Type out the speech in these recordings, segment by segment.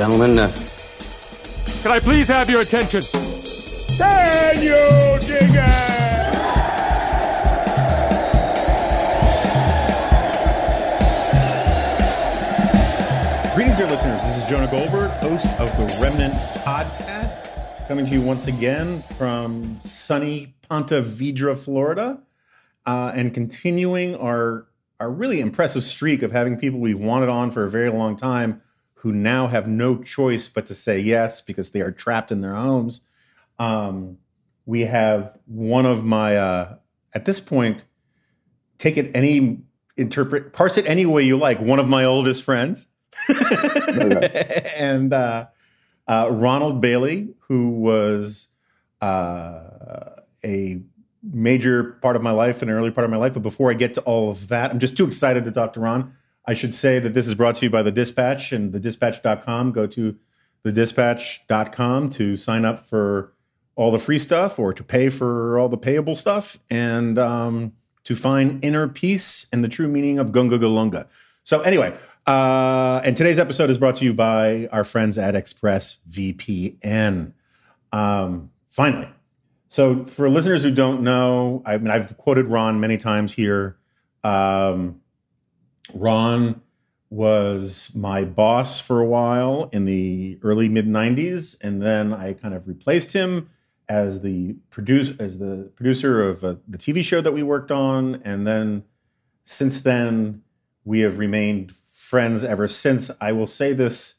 and gentlemen. Uh, Can I please have your attention? Daniel Digger! Greetings, dear listeners. This is Jonah Goldberg, host of the Remnant Podcast, coming to you once again from sunny Ponte Vedra, Florida, uh, and continuing our our really impressive streak of having people we've wanted on for a very long time who now have no choice but to say yes because they are trapped in their homes. Um, we have one of my uh, at this point, take it any interpret parse it any way you like. One of my oldest friends. and uh, uh, Ronald Bailey, who was uh, a major part of my life and an early part of my life. But before I get to all of that, I'm just too excited to talk to Ron. I should say that this is brought to you by the Dispatch and the Dispatch.com. Go to the Dispatch.com to sign up for all the free stuff or to pay for all the payable stuff and um, to find inner peace and the true meaning of Gunga Galunga. So, anyway, uh, and today's episode is brought to you by our friends at ExpressVPN. Um, finally, so for listeners who don't know, I mean, I've quoted Ron many times here. Um, Ron was my boss for a while in the early mid '90s, and then I kind of replaced him as the produce as the producer of uh, the TV show that we worked on, and then since then we have remained friends ever since. I will say this.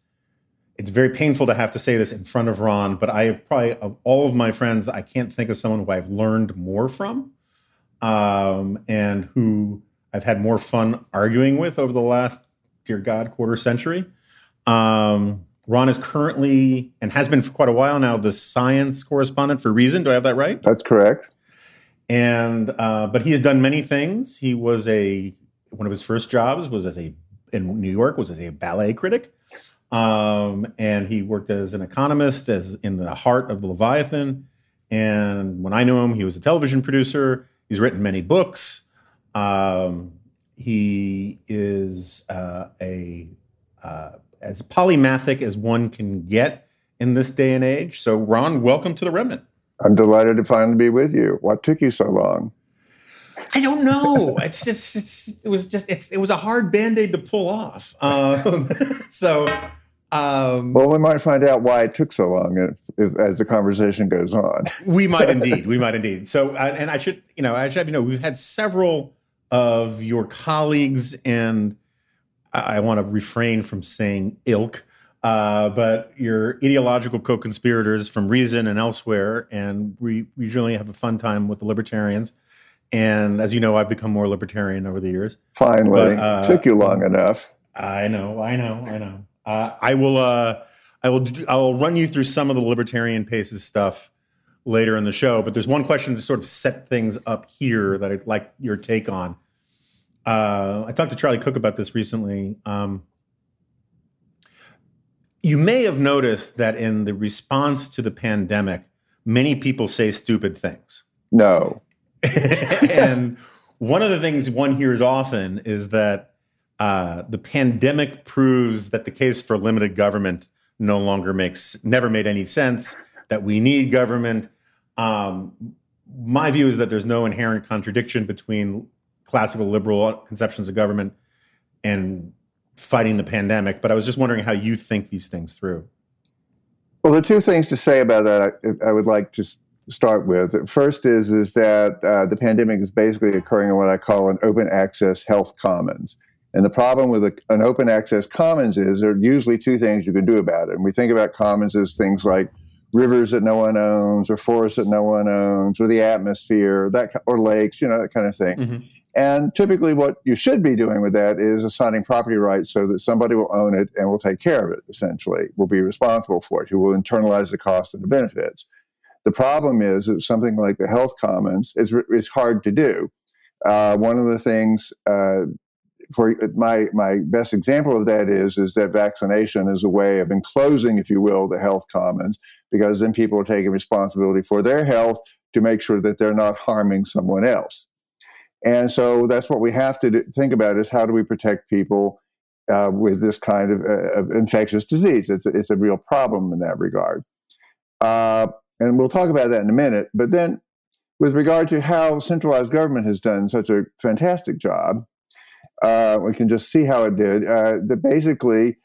It's very painful to have to say this in front of Ron, but I have probably, of all of my friends, I can't think of someone who I've learned more from um, and who I've had more fun arguing with over the last, dear God, quarter century. Um, Ron is currently, and has been for quite a while now, the science correspondent for Reason. Do I have that right? That's correct. And, uh, but he has done many things. He was a, one of his first jobs was as a in New York was as a ballet critic. Um, and he worked as an economist as in the heart of the Leviathan. And when I knew him, he was a television producer. He's written many books. Um, he is uh, a uh, as polymathic as one can get in this day and age. So, Ron, welcome to the Remnant. I'm delighted to finally be with you. What took you so long? I don't know. it's just it's it was just it's, it was a hard band-aid to pull off. Um, so um, well, we might find out why it took so long if, if, as the conversation goes on. we might indeed. We might indeed. So, uh, and I should, you know, I should have you know, we've had several of your colleagues, and I, I want to refrain from saying ilk, uh, but your ideological co-conspirators from Reason and elsewhere, and we usually have a fun time with the libertarians. And as you know, I've become more libertarian over the years. Finally, but, uh, took you long enough. I know, I know, I know. Uh, I will, uh, I will, I will run you through some of the libertarian paces stuff later in the show. But there's one question to sort of set things up here that I'd like your take on. Uh, I talked to Charlie Cook about this recently. Um, you may have noticed that in the response to the pandemic, many people say stupid things. No. and one of the things one hears often is that uh, the pandemic proves that the case for limited government no longer makes never made any sense. That we need government. Um, my view is that there's no inherent contradiction between classical liberal conceptions of government and fighting the pandemic. But I was just wondering how you think these things through. Well, the two things to say about that I, I would like to start with. First is is that uh, the pandemic is basically occurring in what I call an open access health commons. And the problem with a, an open access commons is there are usually two things you can do about it. And we think about commons as things like rivers that no one owns, or forests that no one owns, or the atmosphere, that or lakes, you know, that kind of thing. Mm-hmm. And typically, what you should be doing with that is assigning property rights so that somebody will own it and will take care of it. Essentially, will be responsible for it. Who will internalize the cost and the benefits. The problem is that something like the health commons is, is hard to do. Uh, one of the things, uh, for my my best example of that is is that vaccination is a way of enclosing, if you will, the health commons, because then people are taking responsibility for their health to make sure that they're not harming someone else. And so that's what we have to do, think about is how do we protect people uh, with this kind of, uh, of, infectious disease. It's a, it's a real problem in that regard. Uh, and we'll talk about that in a minute. But then, with regard to how centralized government has done such a fantastic job, uh, we can just see how it did. Uh, that basically,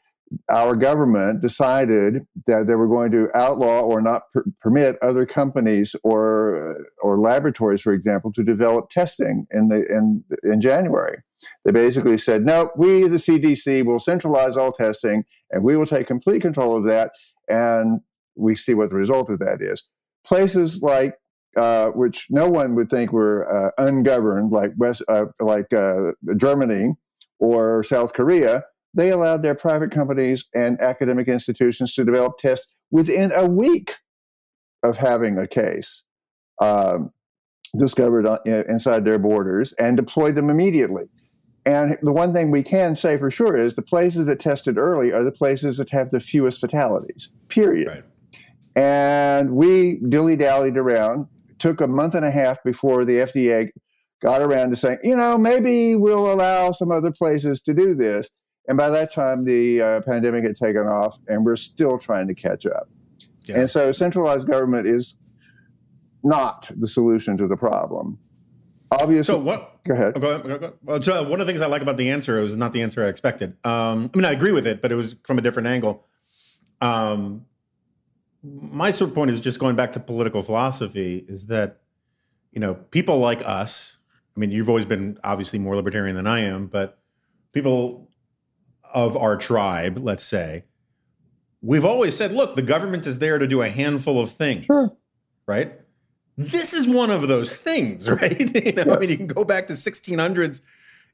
our government decided that they were going to outlaw or not per- permit other companies or or laboratories, for example, to develop testing in the in in January. They basically said, "No, we, the CDC, will centralize all testing, and we will take complete control of that." And we see what the result of that is. Places like uh, which no one would think were uh, ungoverned, like West, uh, like uh, Germany or South Korea, they allowed their private companies and academic institutions to develop tests within a week of having a case um, discovered on, inside their borders and deployed them immediately. And the one thing we can say for sure is the places that tested early are the places that have the fewest fatalities, period. Right. And we dilly dallied around. took a month and a half before the FDA got around to saying, you know, maybe we'll allow some other places to do this. And by that time, the uh, pandemic had taken off, and we're still trying to catch up. Yeah. And so, centralized government is not the solution to the problem. Obviously, so what? Go ahead. Oh, go ahead. Go Well, so one of the things I like about the answer was not the answer I expected. Um, I mean, I agree with it, but it was from a different angle. Um, my sort of point is just going back to political philosophy. Is that you know people like us? I mean, you've always been obviously more libertarian than I am, but people of our tribe, let's say, we've always said, look, the government is there to do a handful of things, sure. right? This is one of those things, right? you know, I mean, you can go back to 1600s,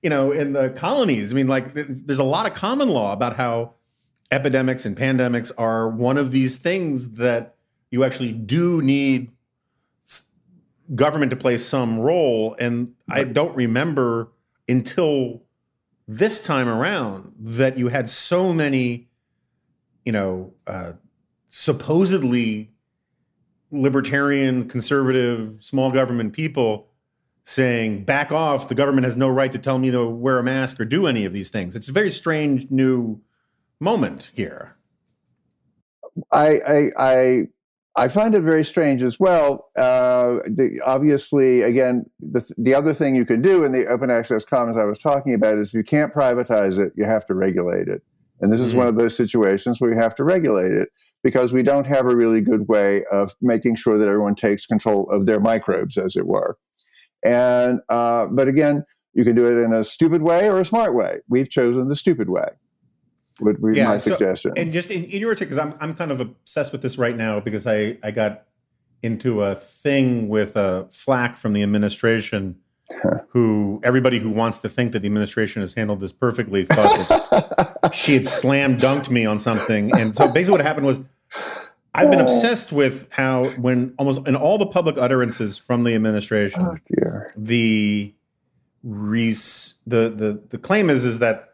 you know, in the colonies. I mean, like, there's a lot of common law about how epidemics and pandemics are one of these things that you actually do need government to play some role. And I don't remember until this time around that you had so many, you know, uh, supposedly libertarian, conservative, small government people saying, back off, the government has no right to tell me to wear a mask or do any of these things. It's a very strange new moment here. I, I, I I find it very strange as well. Uh, the, obviously, again, the, the other thing you can do in the open access commons I was talking about is you can't privatize it, you have to regulate it. And this is mm-hmm. one of those situations where you have to regulate it because we don't have a really good way of making sure that everyone takes control of their microbes, as it were. And uh, but again, you can do it in a stupid way or a smart way. We've chosen the stupid way would be yeah, my so, suggestion. And just in, in your because I'm I'm kind of obsessed with this right now because I I got into a thing with a flack from the administration. who everybody who wants to think that the administration has handled this perfectly thought that she had slam dunked me on something. And so basically, what happened was I've been obsessed with how when almost in all the public utterances from the administration, oh, the res, the the the claim is is that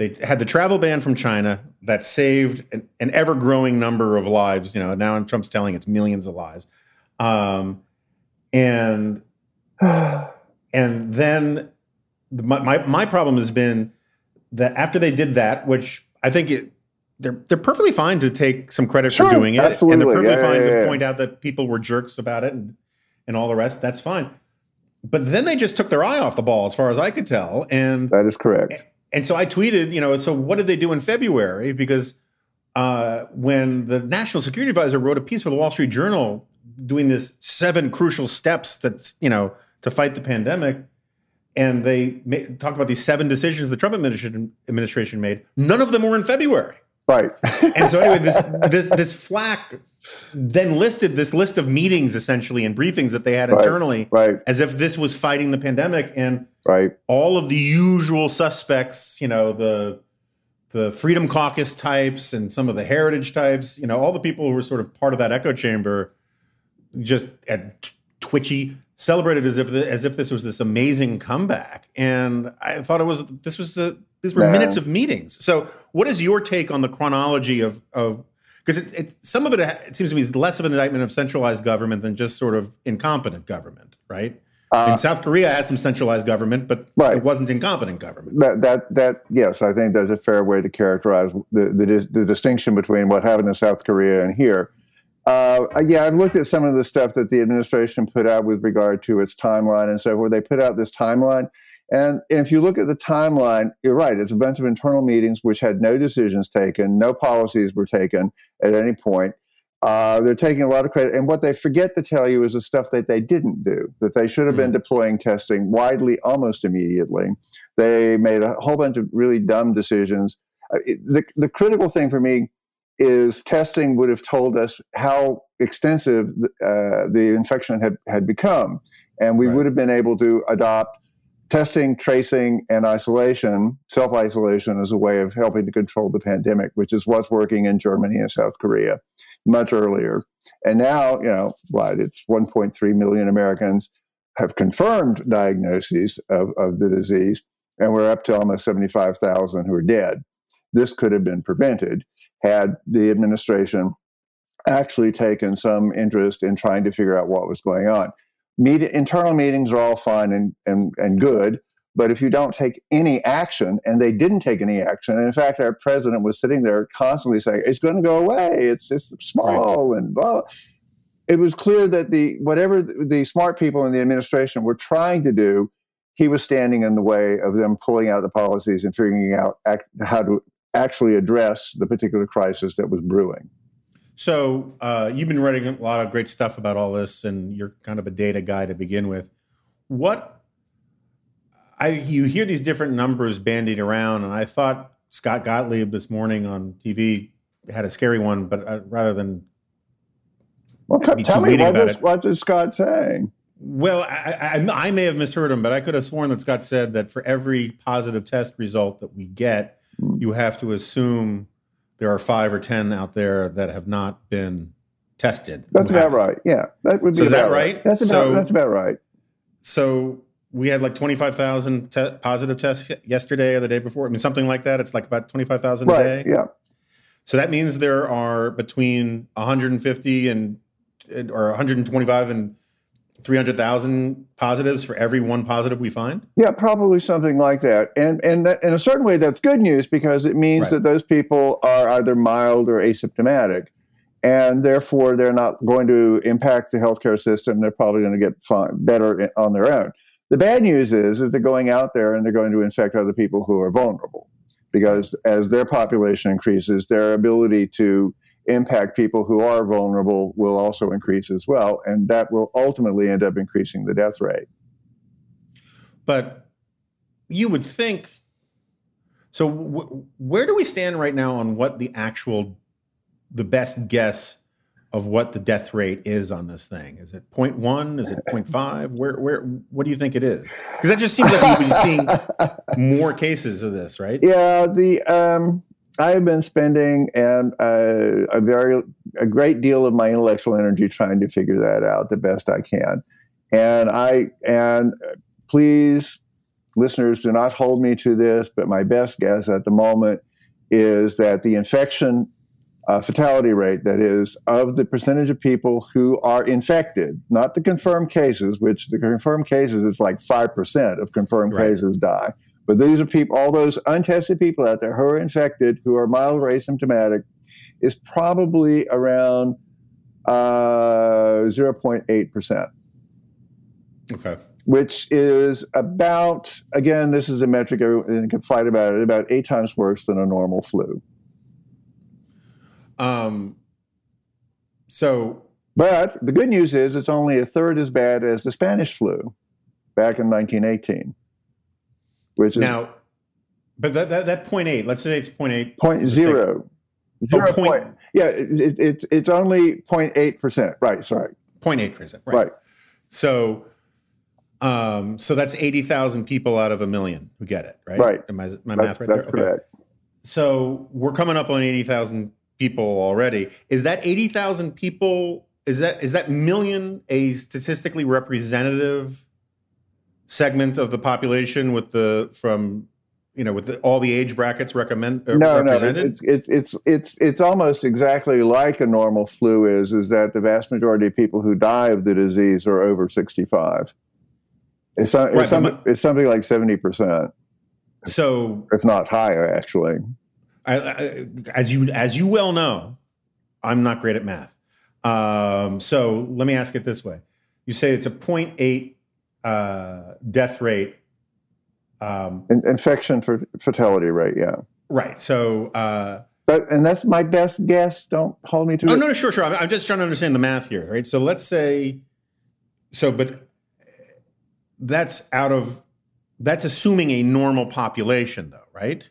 they had the travel ban from China that saved an, an ever growing number of lives. You know, now Trump's telling it's millions of lives. Um, and and then my, my, my problem has been that after they did that, which I think it they're they're perfectly fine to take some credit sure, for doing it, absolutely. and they're perfectly yeah, fine yeah, yeah, to point out that people were jerks about it and and all the rest. That's fine. But then they just took their eye off the ball, as far as I could tell, and that is correct and so I tweeted, you know, so what did they do in February? Because uh, when the national security advisor wrote a piece for the Wall Street Journal doing this seven crucial steps that's, you know, to fight the pandemic, and they made, talked about these seven decisions the Trump administration, administration made, none of them were in February. Right. and so anyway, this this this flack then listed this list of meetings essentially and briefings that they had internally right, right. as if this was fighting the pandemic and right. all of the usual suspects, you know, the the Freedom Caucus types and some of the heritage types, you know, all the people who were sort of part of that echo chamber just at twitchy celebrated as if the, as if this was this amazing comeback and I thought it was this was a, these were minutes of meetings. So, what is your take on the chronology of of because it, it, some of it, it seems to me is less of an indictment of centralized government than just sort of incompetent government, right? I mean, South Korea has some centralized government, but Right. it wasn't incompetent government. That that that yes, I think that's a fair way to characterize the the, the distinction between what happened in South Korea and here. Uh, yeah, I've looked at some of the stuff that the administration put out with regard to its timeline and so forth. They put out this timeline, and if you look at the timeline, you're right. It's a bunch of internal meetings which had no decisions taken, no policies were taken at any point. Uh, they're taking a lot of credit, and what they forget to tell you is the stuff that they didn't do. That they should have been deploying testing widely, almost immediately. They made a whole bunch of really dumb decisions. Uh, The the critical thing for me is testing would have told us how extensive uh, the infection had had become, and we Right. would have been able to adopt testing, tracing, and isolation, self isolation, as a way of helping to control the pandemic, which is what's working in Germany and South Korea much earlier. And now, you know, what? It's 1.3 million Americans have confirmed diagnoses of, of the disease, and we're up to almost 75,000 who are dead. This could have been prevented had the administration actually taken some interest in trying to figure out what was going on. Meet, internal meetings are all fine and, and, and good, but if you don't take any action, and they didn't take any action, and in fact, our president was sitting there constantly saying, "It's going to go away. It's it's small and blah." It was clear that the whatever the, the smart people in the administration were trying to do, he was standing in the way of them pulling out the policies and figuring out act, how to actually address the particular crisis that was brewing. So uh, you've been writing a lot of great stuff about all this, and you're kind of a data guy to begin with. What I you hear these different numbers bandied around, and I thought Scott Gottlieb this morning on TV had a scary one, but uh, rather than Well, tell me what it. what is Scott say? well, I, I, I may have misheard him, but I could have sworn that Scott said that for every positive test result that we get, you have to assume there are five or ten out there that have not been tested. That's about right. Yeah, that would be So is that about right? That's about So- that's about right. So we had like 25,000 te- positive tests yesterday or the day before. I mean, something like that. It's like about 25,000 a Right. day. Yeah. So that means there are between 150 and, and- or 125 and 300,000 positives for every one positive we find. Yeah, probably something like that. And and that, in a certain way, that's good news because it means Right. that those people are either mild or asymptomatic, and therefore they're not going to impact the healthcare system. They're probably going to get fine, better on their own. The bad news is that they're going out there and they're going to infect other people who are vulnerable, because as their population increases, their ability to impact people who are vulnerable will also increase as well, and that will ultimately end up increasing the death rate. But you would think. So w- where do we stand right now on what the actual, the best guess of what the death rate is on this thing? Is it 0.1? Is it 0.5? Where, where, what do you think it is? Because that just seems like we've been seeing more cases of this, right? Yeah, the um, I have been spending and uh, a very a great deal of my intellectual energy trying to figure that out the best I can, and I and uh, please, listeners, do not hold me to this, but my best guess at the moment is that the infection uh, fatality rate, that is, of the percentage of people who are infected, not the confirmed cases, which the confirmed cases is like 5% of confirmed Right. cases die. But these are people, all those untested people out there who are infected, who are mild or asymptomatic, is probably around uh, 0.8%, Okay. which is about, again, this is a metric everyone can fight about it, about eight times worse than a normal flu. Um, so But the good news is it's only a third as bad as the Spanish flu back in 1918, which is now, but that, that, that 0.8, let's say it's 0.8. point sake- zero. Oh, Zero point- point, yeah, it, it, it's it's only 0.8 percent. Right, sorry. 0.8%. Right. Right. So, um, so that's 80,000 people out of a million who get it, right? Right. Am I, my math right that's there? Okay. correct. So we're coming up on 80,000 people already. Is that 80,000 people, is that, is that million a statistically representative segment of the population with the, from, you know, with the, all the age brackets recommend, uh, No, no, represented? it's, it's it's it's it's almost exactly like a normal flu is. Is that the vast majority of people who die of the disease are over 65. It's, some, Right, some, my- it's something like 70%, So if not higher, actually. I, I, as you as you well know, I'm not great at math. Um, so let me ask it this way: You say it's a 0.8 uh, death rate. Um, In, infection for fatality rate, yeah. right. So uh, But and that's my best guess. Don't hold me to oh it. no, no, sure, sure. I'm, I'm just trying to understand the math here, right? So let's say, so but that's out of that's assuming a normal population, though, right?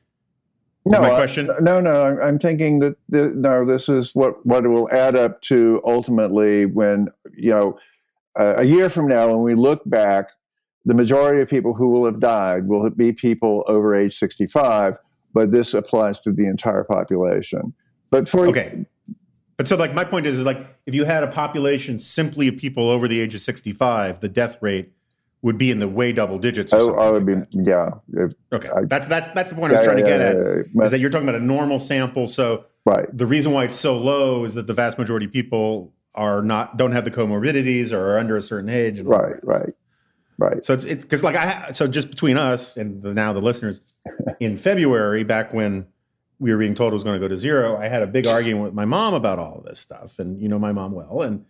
no, my I- question? no, no. I'm, I'm thinking that the, no. This is what what it will add up to ultimately when you know uh, a year from now when we look back, the majority of people who will have died will be people over age 65. But this applies to the entire population. But for Okay. But so, like, my point is, is like, if you had a population simply of people over the age of 65, the death rate would be in the way double digits. Or I, I would like be yeah. If. Okay. I- that's, that's, that's the point I was trying to yeah, get at, yeah, yeah, is that you're talking about a normal sample. So right. the reason why it's so low is that the vast majority of people are not, don't have the comorbidities or are under a certain age. Right, right, right. So it's it because like I so just between us and the, now the listeners, in February back when we were being told it was going to go to zero, I had a big argument with my mom about all of this stuff, and you know my mom well, and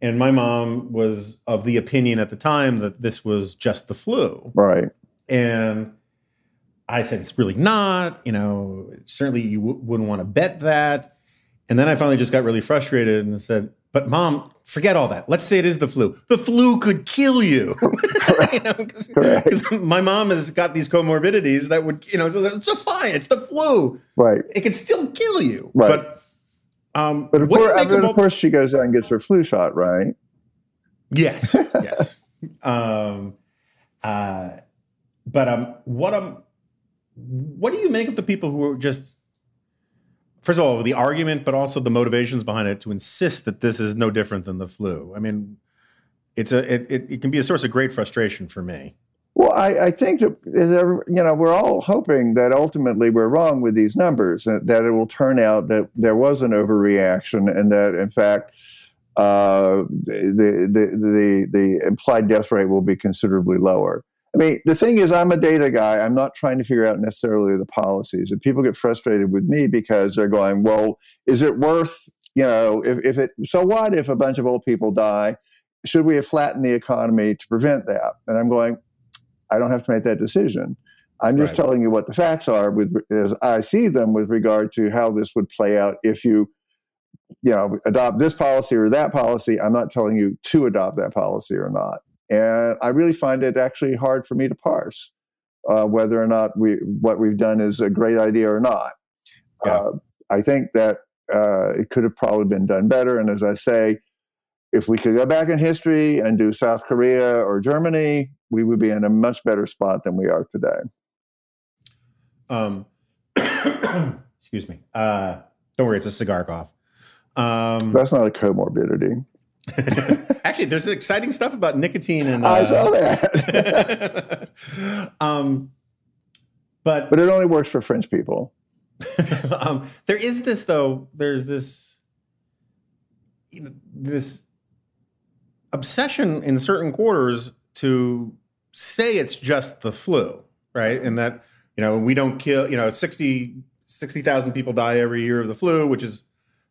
and my mom was of the opinion at the time that this was just the flu, Right. and I said it's really not. You know, certainly you w- wouldn't want to bet that. And then I finally just got really frustrated and said, "But mom, forget all that. Let's say it is the flu. The flu could kill you." You know, 'cause- Correct. 'cause my mom has got these comorbidities that would, you know, so it's a fine. It's the flu. Right. It can still kill you. Right. But, um, But of, what do you course, of of course, she goes out and gets her flu shot, right? Yes, yes. um, uh, but um, what um, what do you make of the people who are just, first of all, the argument, but also the motivations behind it to insist that this is no different than the flu? I mean, it's a it, it, it can be a source of great frustration for me. Well, I, I think that you know we're all hoping that ultimately we're wrong with these numbers, that, that it will turn out that there was an overreaction, and that in fact uh, the, the the the implied death rate will be considerably lower. I mean, the thing is, I'm a data guy. I'm not trying to figure out necessarily the policies, and people get frustrated with me because they're going, "Well, is it worth you know if, if it so what if a bunch of old people die?" Should we have flattened the economy to prevent that? And I'm going, I don't have to make that decision. I'm just Right. telling you what the facts are with as I see them with regard to how this would play out if you you know adopt this policy or that policy. I'm not telling you to adopt that policy or not. And I really find it actually hard for me to parse uh, whether or not we what we've done is a great idea or not. Yeah. Uh, I think that uh, it could have probably been done better. And as I say, if we could go back in history and do South Korea or Germany, we would be in a much better spot than we are today. Um, excuse me. Uh, don't worry, it's a cigar cough. Um, That's not a comorbidity. actually, there's exciting stuff about nicotine and. I uh, saw that. um, but but it only works for French people. um, there is this though. There's this, you know, this obsession in certain quarters to say it's just the flu, right? And that you know we don't kill. You know, 60 60,000 people die every year of the flu, which is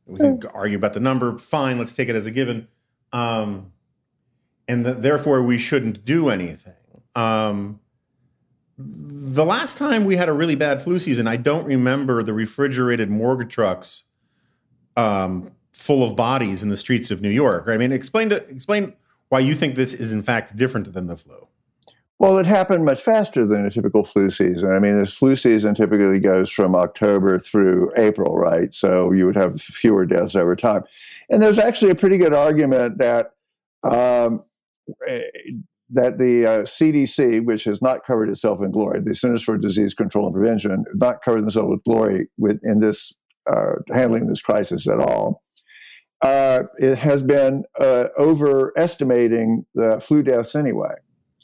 we can argue about the number. Fine, let's take it as a given. Um, and that therefore we shouldn't do anything. Um, the last time we had a really bad flu season, I don't remember the refrigerated morgue trucks um, full of bodies in the streets of New York. I mean, explain to explain why you think this is in fact different than the flu. Well, it happened much faster than a typical flu season. I mean, this flu season typically goes from October through April, right? So you would have fewer deaths over time. And there's actually a pretty good argument that um, eh, that the uh, CDC, which has not covered itself in glory, the Centers for Disease Control and Prevention, not covered themselves with glory with in this uh, handling this crisis at all. Uh, it has been uh, overestimating the flu deaths anyway.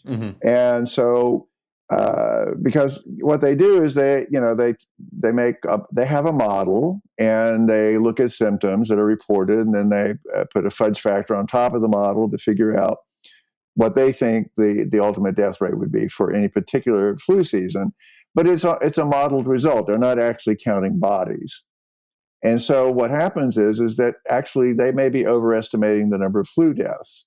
Mm-hmm. And so, uh, because what they do is they, you know, they they make up, they have a model and they look at symptoms that are reported, and then they uh, put a fudge factor on top of the model to figure out what they think the, the ultimate death rate would be for any particular flu season. But it's a, it's a modeled result. They're not actually counting bodies. And so what happens is, is that actually they may be overestimating the number of flu deaths,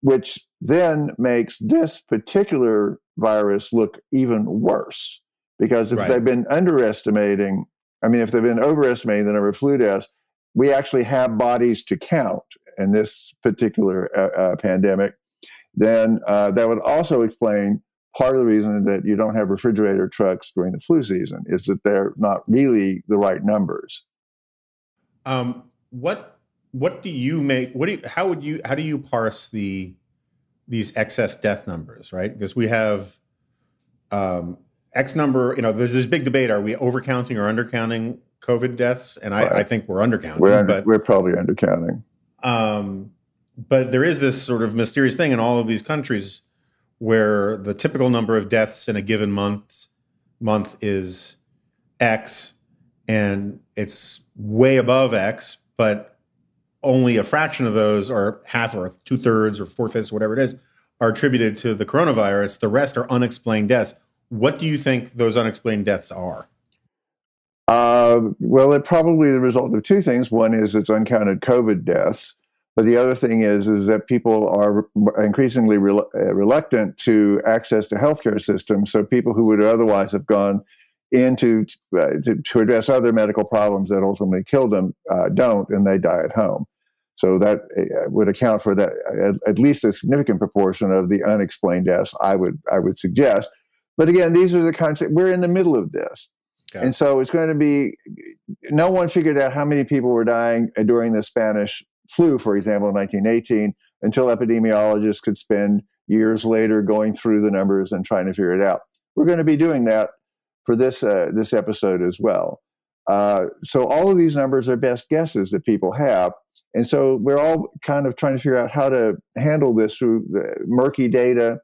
which then makes this particular virus look even worse. Because if Right. they've been underestimating, I mean, if they've been overestimating the number of flu deaths, we actually have bodies to count in this particular uh, uh, pandemic, then uh, that would also explain part of the reason that you don't have refrigerator trucks during the flu season is that they're not really the right numbers. Um, what what do you make? What do you, how would you how do you parse the these excess death numbers? Right, because we have um, X number. You know, there's this big debate: are we overcounting or undercounting COVID deaths? And I, Right. I think we're undercounting. We're, under, but we're probably undercounting. um, but there is this sort of mysterious thing in all of these countries where the typical number of deaths in a given month month is X, and it's way above X, but only a fraction of those, or half, or two thirds, or four fifths, whatever it is, are attributed to the coronavirus. The rest are unexplained deaths. What do you think those unexplained deaths are? Uh, well, it probably the result of two things. One is it's uncounted COVID deaths, but the other thing is is that people are increasingly rel- uh, reluctant to access the healthcare system. So people who would otherwise have gone into uh, to, to address other medical problems that ultimately killed them uh, don't, and they die at home. So that uh, would account for that at, at least a significant proportion of the unexplained deaths. I would I would suggest. But again, these are the kinds that we're in the middle of this. Okay. And so it's going to be, no one figured out how many people were dying during the Spanish flu, for example, in 1918, until epidemiologists could spend years later going through the numbers and trying to figure it out. We're going to be doing that for this, uh, this episode as well. Uh, so all of these numbers are best guesses that people have. And so we're all kind of trying to figure out how to handle this through the murky data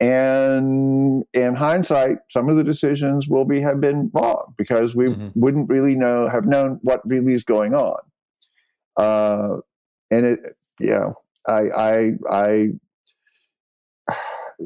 and in hindsight, some of the decisions will be have been wrong because we Mhm. wouldn't really know have known what really is going on. Uh, and it, yeah, I, I, I,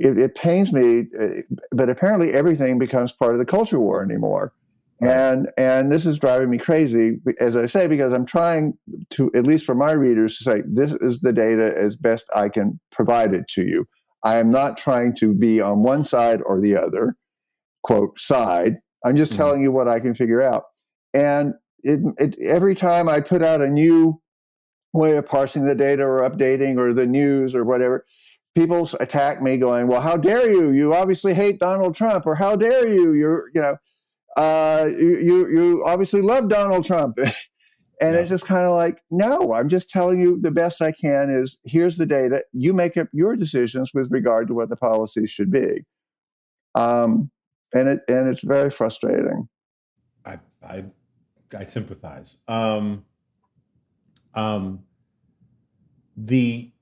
it, it pains me, uh, but apparently everything becomes part of the culture war anymore. Right. And and this is driving me crazy, as I say, because I'm trying to, at least for my readers, to say this is the data as best I can provide it to you. I am not trying to be on one side or the other, quote, side. I'm just Mhm. telling you what I can figure out. And it, it, every time I put out a new way of parsing the data or updating or the news or whatever, people attack me going, well, how dare you? You obviously hate Donald Trump or how dare you? You're, you know, uh, you, you, you obviously love Donald Trump. And Yeah. it's just kind of like, no, I'm just telling you the best I can is here's the data. You make up your decisions with regard to what the policies should be. Um, and it and it's very frustrating. I I I sympathize. Um, um, the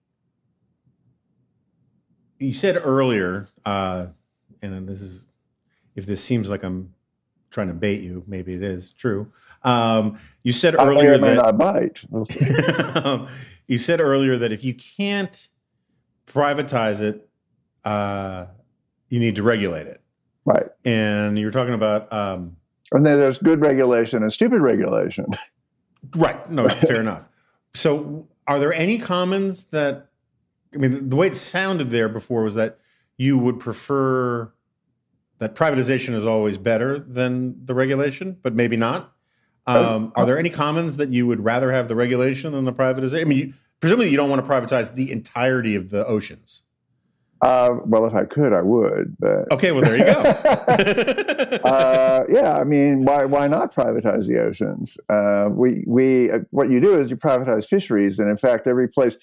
you said earlier, uh, and this is if this seems like I'm trying to bait you, maybe it is true. Um, you said I earlier that I might. You said earlier that if you can't privatize it, uh, you need to regulate it. right. And you were talking about um, And then there's good regulation and stupid regulation. Right. No, fair enough. So, are there any commons that, I mean, the way it sounded there before was that you would prefer that privatization is always better than the regulation, but maybe not. Um, are there any commons that you would rather have the regulation than the privatization? I mean, you, presumably you don't want to privatize the entirety of the oceans. Uh, well, if I could, I would. But Okay, well, there you go. uh, yeah, I mean, why why not privatize the oceans? Uh, we we uh, what you do is you privatize fisheries, and in fact, every place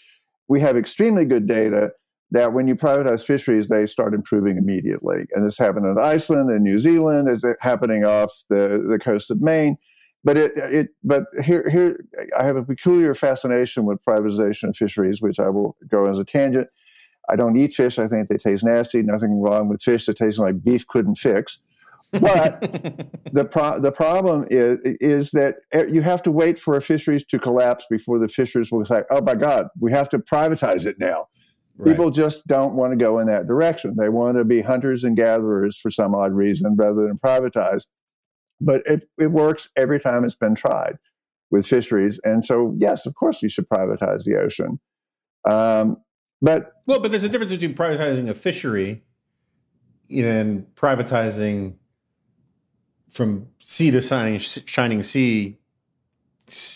we have extremely good data that when you privatize fisheries, they start improving immediately, and this happened in Iceland and New Zealand. It's happening off the the coast of Maine. But it, it but here here I have a peculiar fascination with privatization of fisheries, which I will go as a tangent. I don't eat fish. I think they taste nasty. Nothing wrong with fish that tastes like beef couldn't fix. But the pro- the problem is is that you have to wait for a fisheries to collapse before the fishers will say, "Oh my God, we have to privatize it now." Right. People just don't want to go in that direction. They want to be hunters and gatherers for some odd reason rather than privatize. But it, it works every time it's been tried with fisheries. And so, yes, of course, you should privatize the ocean. Um, but Well, but there's a difference between privatizing a fishery and privatizing from sea to shining, shining sea,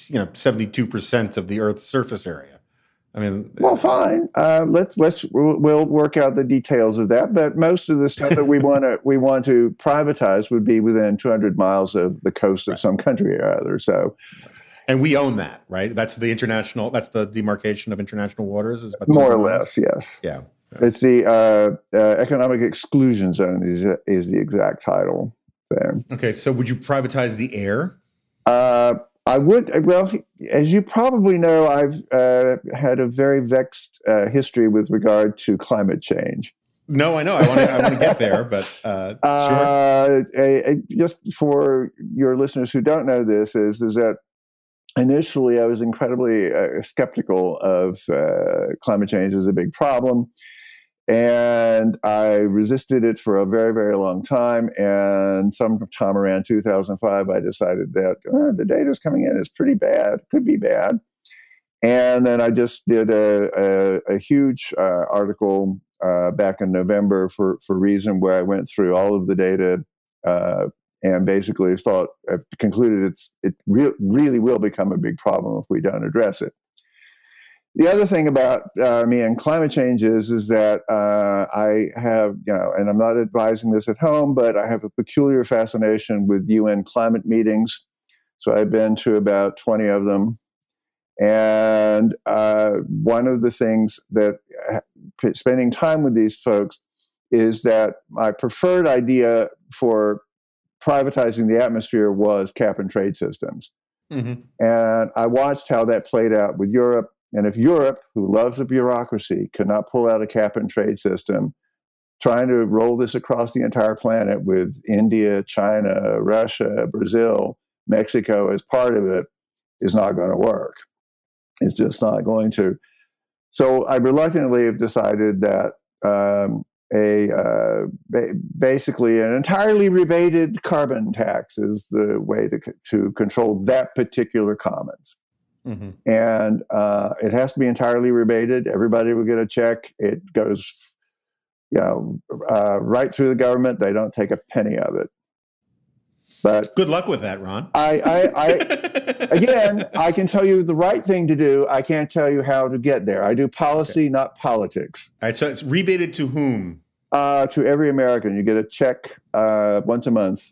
you know, 72% of the Earth's surface area. I mean, Well, fine. Uh, let's let's we'll, work out the details of that. But most of the stuff that we want to we want to privatize would be within 200 miles of the coast of some country or other. So and we own that, right? That's the international, that's the demarcation of international waters. Is about more or less, yes. Yeah. It's the uh, uh, economic exclusion zone is is the exact title there. Okay. So would you privatize the air? Uh, I would, well, as you probably know, I've uh, had a very vexed uh, history with regard to climate change. No, I know. I want to. I want to get there, but uh, sure. Uh, a- just for your listeners who don't know this, is is that initially I was incredibly uh, skeptical of uh, climate change as a big problem, and I resisted it for a very very long time. And sometime around 2005, I decided that uh, the data is coming in is pretty bad, could be bad. And then I just did a, a, a huge uh, article uh, back in November for for Reason, where I went through all of the data uh, and basically thought uh, concluded it's it re- really will become a big problem if we don't address it. The other thing about uh, me and climate change is is that uh, I have you know, and I'm not advising this at home, but I have a peculiar fascination with UN climate meetings. So I've been to about 20 of them. And uh, one of the things that uh, spending time with these folks is that my preferred idea for privatizing the atmosphere was cap and trade systems. Mhm. And I watched how that played out with Europe. And if Europe, who loves a bureaucracy, could not pull out a cap and trade system, trying to roll this across the entire planet with India, China, Russia, Brazil, Mexico as part of it is not going to work. It's just not going to. So I reluctantly have decided that um, a uh, ba- basically an entirely rebated carbon tax is the way to c- to control that particular commons, Mhm. and uh, it has to be entirely rebated. Everybody will get a check. It goes, you know, uh, right through the government. They don't take a penny of it. But Good luck with that, Ron. I, I, I again, I can tell you the right thing to do. I can't tell you how to get there. I do policy, not politics. All right, so it's rebated to whom? Uh, to every American, you get a check uh, once a month,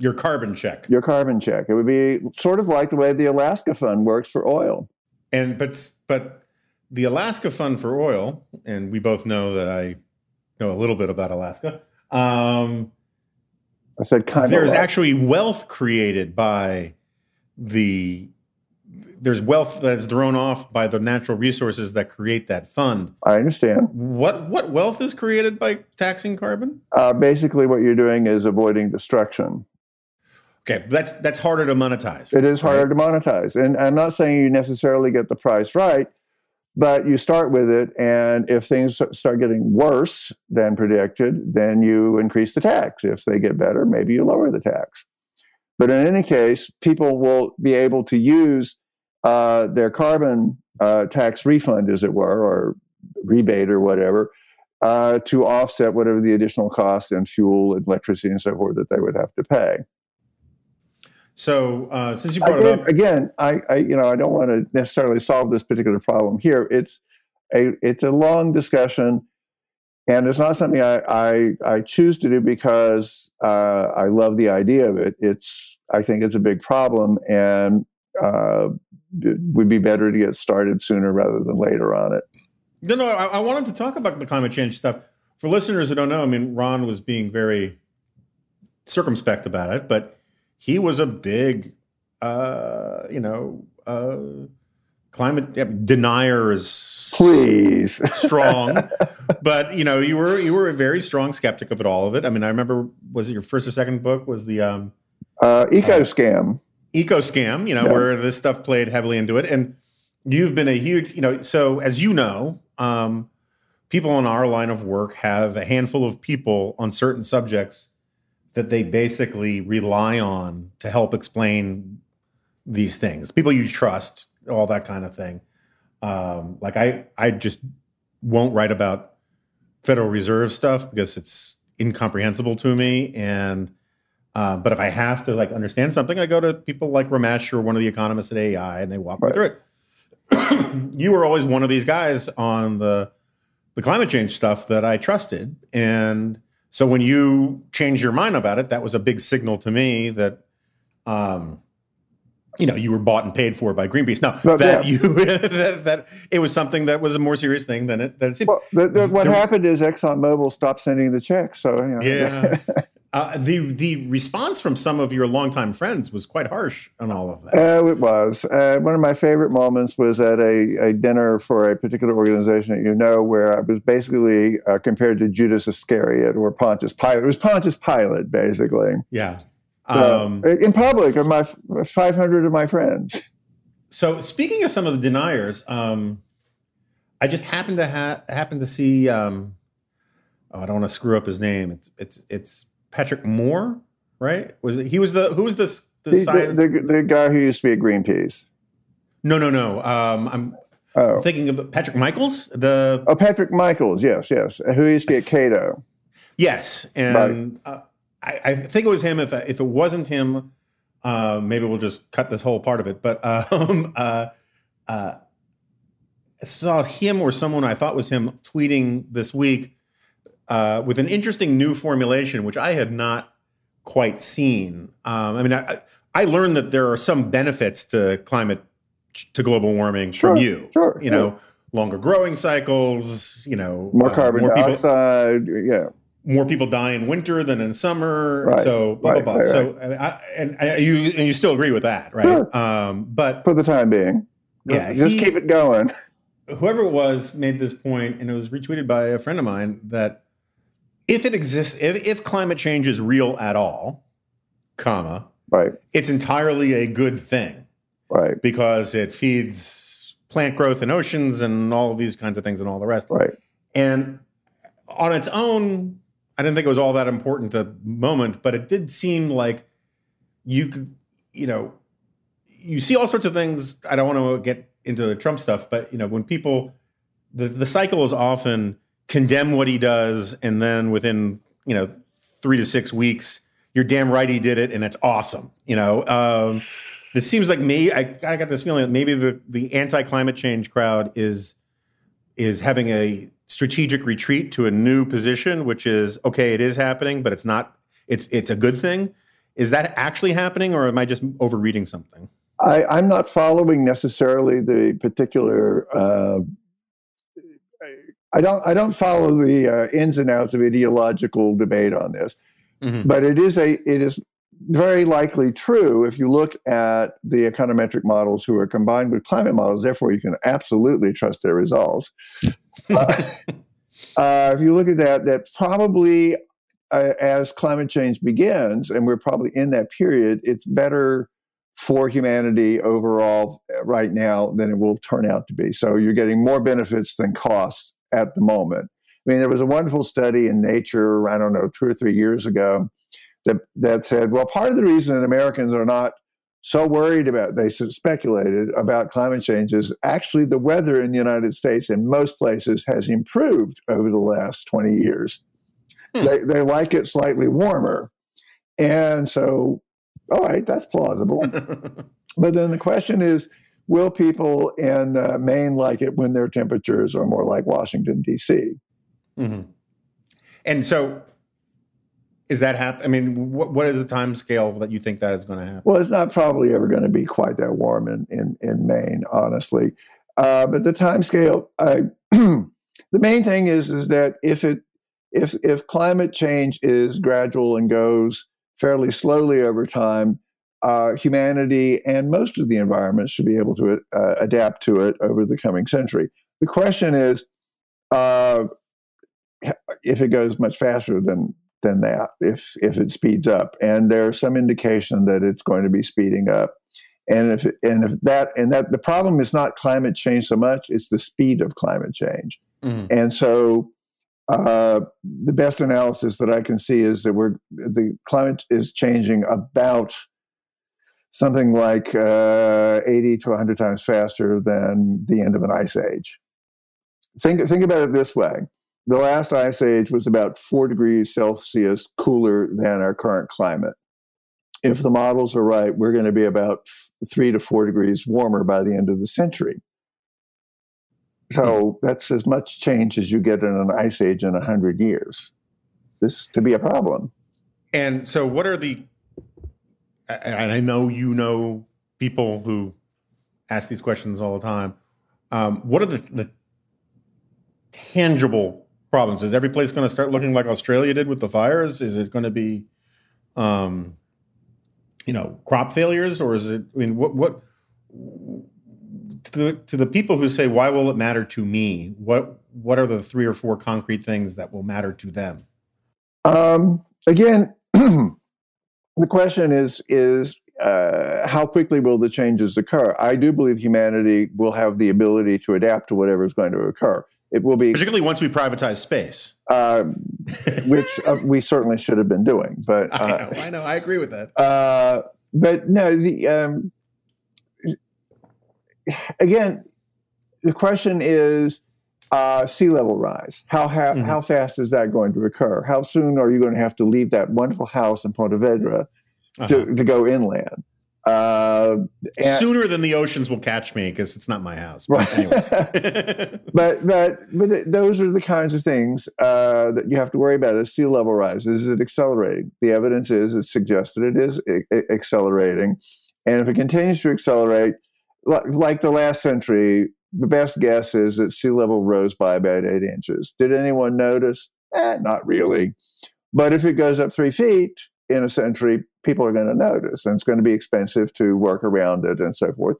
Your carbon check. your carbon check. It would be sort of like the way the Alaska Fund works for oil. And but but the Alaska Fund for Oil, and we both know that I know a little bit about Alaska. Um, I said kind of. there's actually wealth created by the there's wealth that's thrown off by the natural resources that create that fund. I understand. What what wealth is created by taxing carbon? Uh, basically, what you're doing is avoiding destruction. Okay, that's that's harder to monetize. It is harder right? to monetize. And I'm not saying you necessarily get the price right, but you start with it. And if things start getting worse than predicted, then you increase the tax. If they get better, maybe you lower the tax. But in any case, people will be able to use uh, their carbon uh, tax refund, as it were, or rebate or whatever, uh, to offset whatever the additional costs in fuel, electricity, and so forth that they would have to pay. So uh, since you brought it again, up, again I, I you know I don't want to necessarily solve this particular problem here. It's a it's a long discussion, and it's not something I I, I choose to do because uh, I love the idea of it. It's I think it's a big problem, and uh, it would be better to get started sooner rather than later on it. No, no, I, I wanted to talk about the climate change stuff. For listeners who don't know, I mean, Ron was being very circumspect about it, but he was a big, uh, you know, uh, climate yeah, denier is Please, strong, but you know, you were you were a very strong skeptic of it, all of it. I mean, I remember was it your first or second book was the um, uh, eco scam. eco scam, you know, Yeah. where this stuff played heavily into it. And you've been a huge, you know, so as you know, um, people in our line of work have a handful of people on certain subjects that they basically rely on to help explain these things. People you trust, all that kind of thing. Um, like I, I just won't write about Federal Reserve stuff because it's incomprehensible to me. And uh, but if I have to like understand something, I go to people like Ramesh or one of the economists at AEI, and they walk right. me through it. you were always one of these guys on the the climate change stuff that I trusted, and so when you changed your mind about it, that was a big signal to me that, um, you know, you were bought and paid for by Greenpeace. Now but, that yeah. you that, that, it was something that was a more serious thing than it than it seemed. Well, the, the, what there, happened is ExxonMobil stopped sending the checks. So you know. yeah. Uh, the the response from some of your longtime friends was quite harsh on all of that. Uh, it was. Uh, one of my favorite moments was at a, a, dinner for a particular organization that you know, where I was basically uh, compared to Judas Iscariot or Pontius Pilate. It was Pontius Pilate, basically. Yeah. Um, so, in public, of my 500 of my friends. So, speaking of some of the deniers, um, I just happened to ha- happen to see. Um, oh, I don't want to screw up his name. It's it's it's Patrick Moore, right? Was it, he was the who was this the, the the, the, guy who used to be at Greenpeace? No, no, no. Um, I'm oh. thinking of Patrick Michaels. The oh, Patrick Michaels. Yes, yes. Who used to be at Cato? Yes, and uh, I, I, think it was him. If if it wasn't him, uh, maybe we'll just cut this whole part of it. But um, uh, uh, I saw him or someone I thought was him tweeting this week uh, with an interesting new formulation, which I had not quite seen. Um, I mean, I, I, learned that there are some benefits to climate to global warming sure, from you. Sure, you know, longer growing cycles. You know, more uh, carbon more dioxide. People, yeah. More people die in winter than in summer. Right, so blah right, blah blah. Right, so I, and I, you and you still agree with that, right? Sure. Um, but for the time being, yeah, just he, keep it going. Whoever it was made this point, and it was retweeted by a friend of mine that if it exists, if, if climate change is real at all, comma, right, it's entirely a good thing, right, because it feeds plant growth in oceans and all of these kinds of things and all the rest, right. And on its own, I didn't think it was all that important at the moment, but it did seem like you could, you know, you see all sorts of things. I don't want to get into the Trump stuff, but you know, when people, the the cycle is often condemn what he does, and then within you know three to six weeks, you're damn right he did it, and it's awesome. You know, um, it seems like me. I, I got this feeling that maybe the the anti climate change crowd is is having a strategic retreat to a new position, which is okay. It is happening, but it's not. It's it's a good thing. Is that actually happening, or am I just overreading something? I, am not following necessarily the particular uh, I don't I don't follow the uh, ins and outs of ideological debate on this, mm-hmm. but it is a it is very likely true if you look at the econometric models who are combined with climate models. Therefore, you can absolutely trust their results. uh, uh, if you look at that, that probably uh, as climate change begins, and we're probably in that period, it's better for humanity overall right now than it will turn out to be. So you're getting more benefits than costs at the moment. I mean, there was a wonderful study in Nature, I don't know, two or three years ago, that, that said, well, part of the reason that Americans are not so worried about, they speculated about climate change is actually the weather in the United States in most places has improved over the last 20 years. Hmm. They, they like it slightly warmer. And so, all right, that's plausible. but then the question is, will people in uh, Maine like it when their temperatures are more like Washington, D.C.? Mm-hmm. And so, is that happen? I mean, what, what is the time scale that you think that is going to happen? Well, it's not probably ever going to be quite that warm in, in, in Maine, honestly. Uh, but the time scale, I, the main thing is, is that if it if if climate change is gradual and goes fairly slowly over time, uh, humanity and most of the environment should be able to uh, adapt to it over the coming century. The question is uh, if it goes much faster than than that, if if it speeds up, and there's some indication that it's going to be speeding up. And if and if that and that the problem is not climate change so much; it's the speed of climate change. Mm-hmm. And so uh, the best analysis that I can see is that we're the climate is changing about something like uh, 80 to 100 times faster than the end of an ice age. Think, think about it this way the last ice age was about four degrees Celsius cooler than our current climate. If the models are right, we're going to be about three to four degrees warmer by the end of the century. So that's as much change as you get in an ice age in 100 years. This could be a problem. And so, what are the and I know you know people who ask these questions all the time. Um, what are the, the, tangible problems? Is every place going to start looking like Australia did with the fires? Is it going to be, um, you know, crop failures, or is it? I mean, what what to the to the people who say, "Why will it matter to me?" What what are the three or four concrete things that will matter to them? Um, again. the question is is uh, how quickly will the changes occur? I do believe humanity will have the ability to adapt to whatever is going to occur. It will be particularly once we privatize space, uh, which uh, we certainly should have been doing. But I know, I know, I agree with that. Uh, but no, the um, again, the question is uh, sea level rise. How ha- mm-hmm. how fast is that going to occur? How soon are you going to have to leave that wonderful house in Ponte Vedra uh-huh. to, to go inland? Uh, and, Sooner than the oceans will catch me because it's not my house. But right. anyway. but but but those are the kinds of things uh, that you have to worry about as sea level rise. Is it accelerating? The evidence is it suggests that it is accelerating, and if it continues to accelerate, like the last century, the best guess is that sea level rose by about eight inches. Did anyone notice? Eh, not really. But if it goes up three feet in a century, people are going to notice, and it's going to be expensive to work around it and so forth.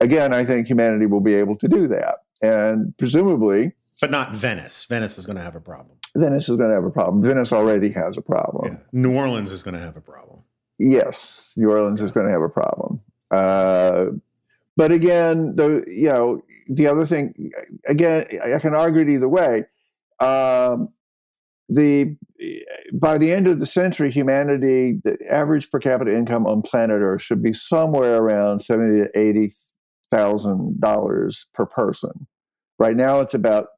Again, I think humanity will be able to do that. And presumably. But not Venice. Venice is going to have a problem. Venice is going to have a problem. Venice already has a problem. Yeah. New Orleans is going to have a problem. Yes, New Orleans is going to have a problem. Uh, but again, the you know the other thing, again, I can argue it either way. Um, the by the end of the century, humanity, the average per capita income on planet Earth should be somewhere around seventy to eighty thousand dollars per person. Right now, it's about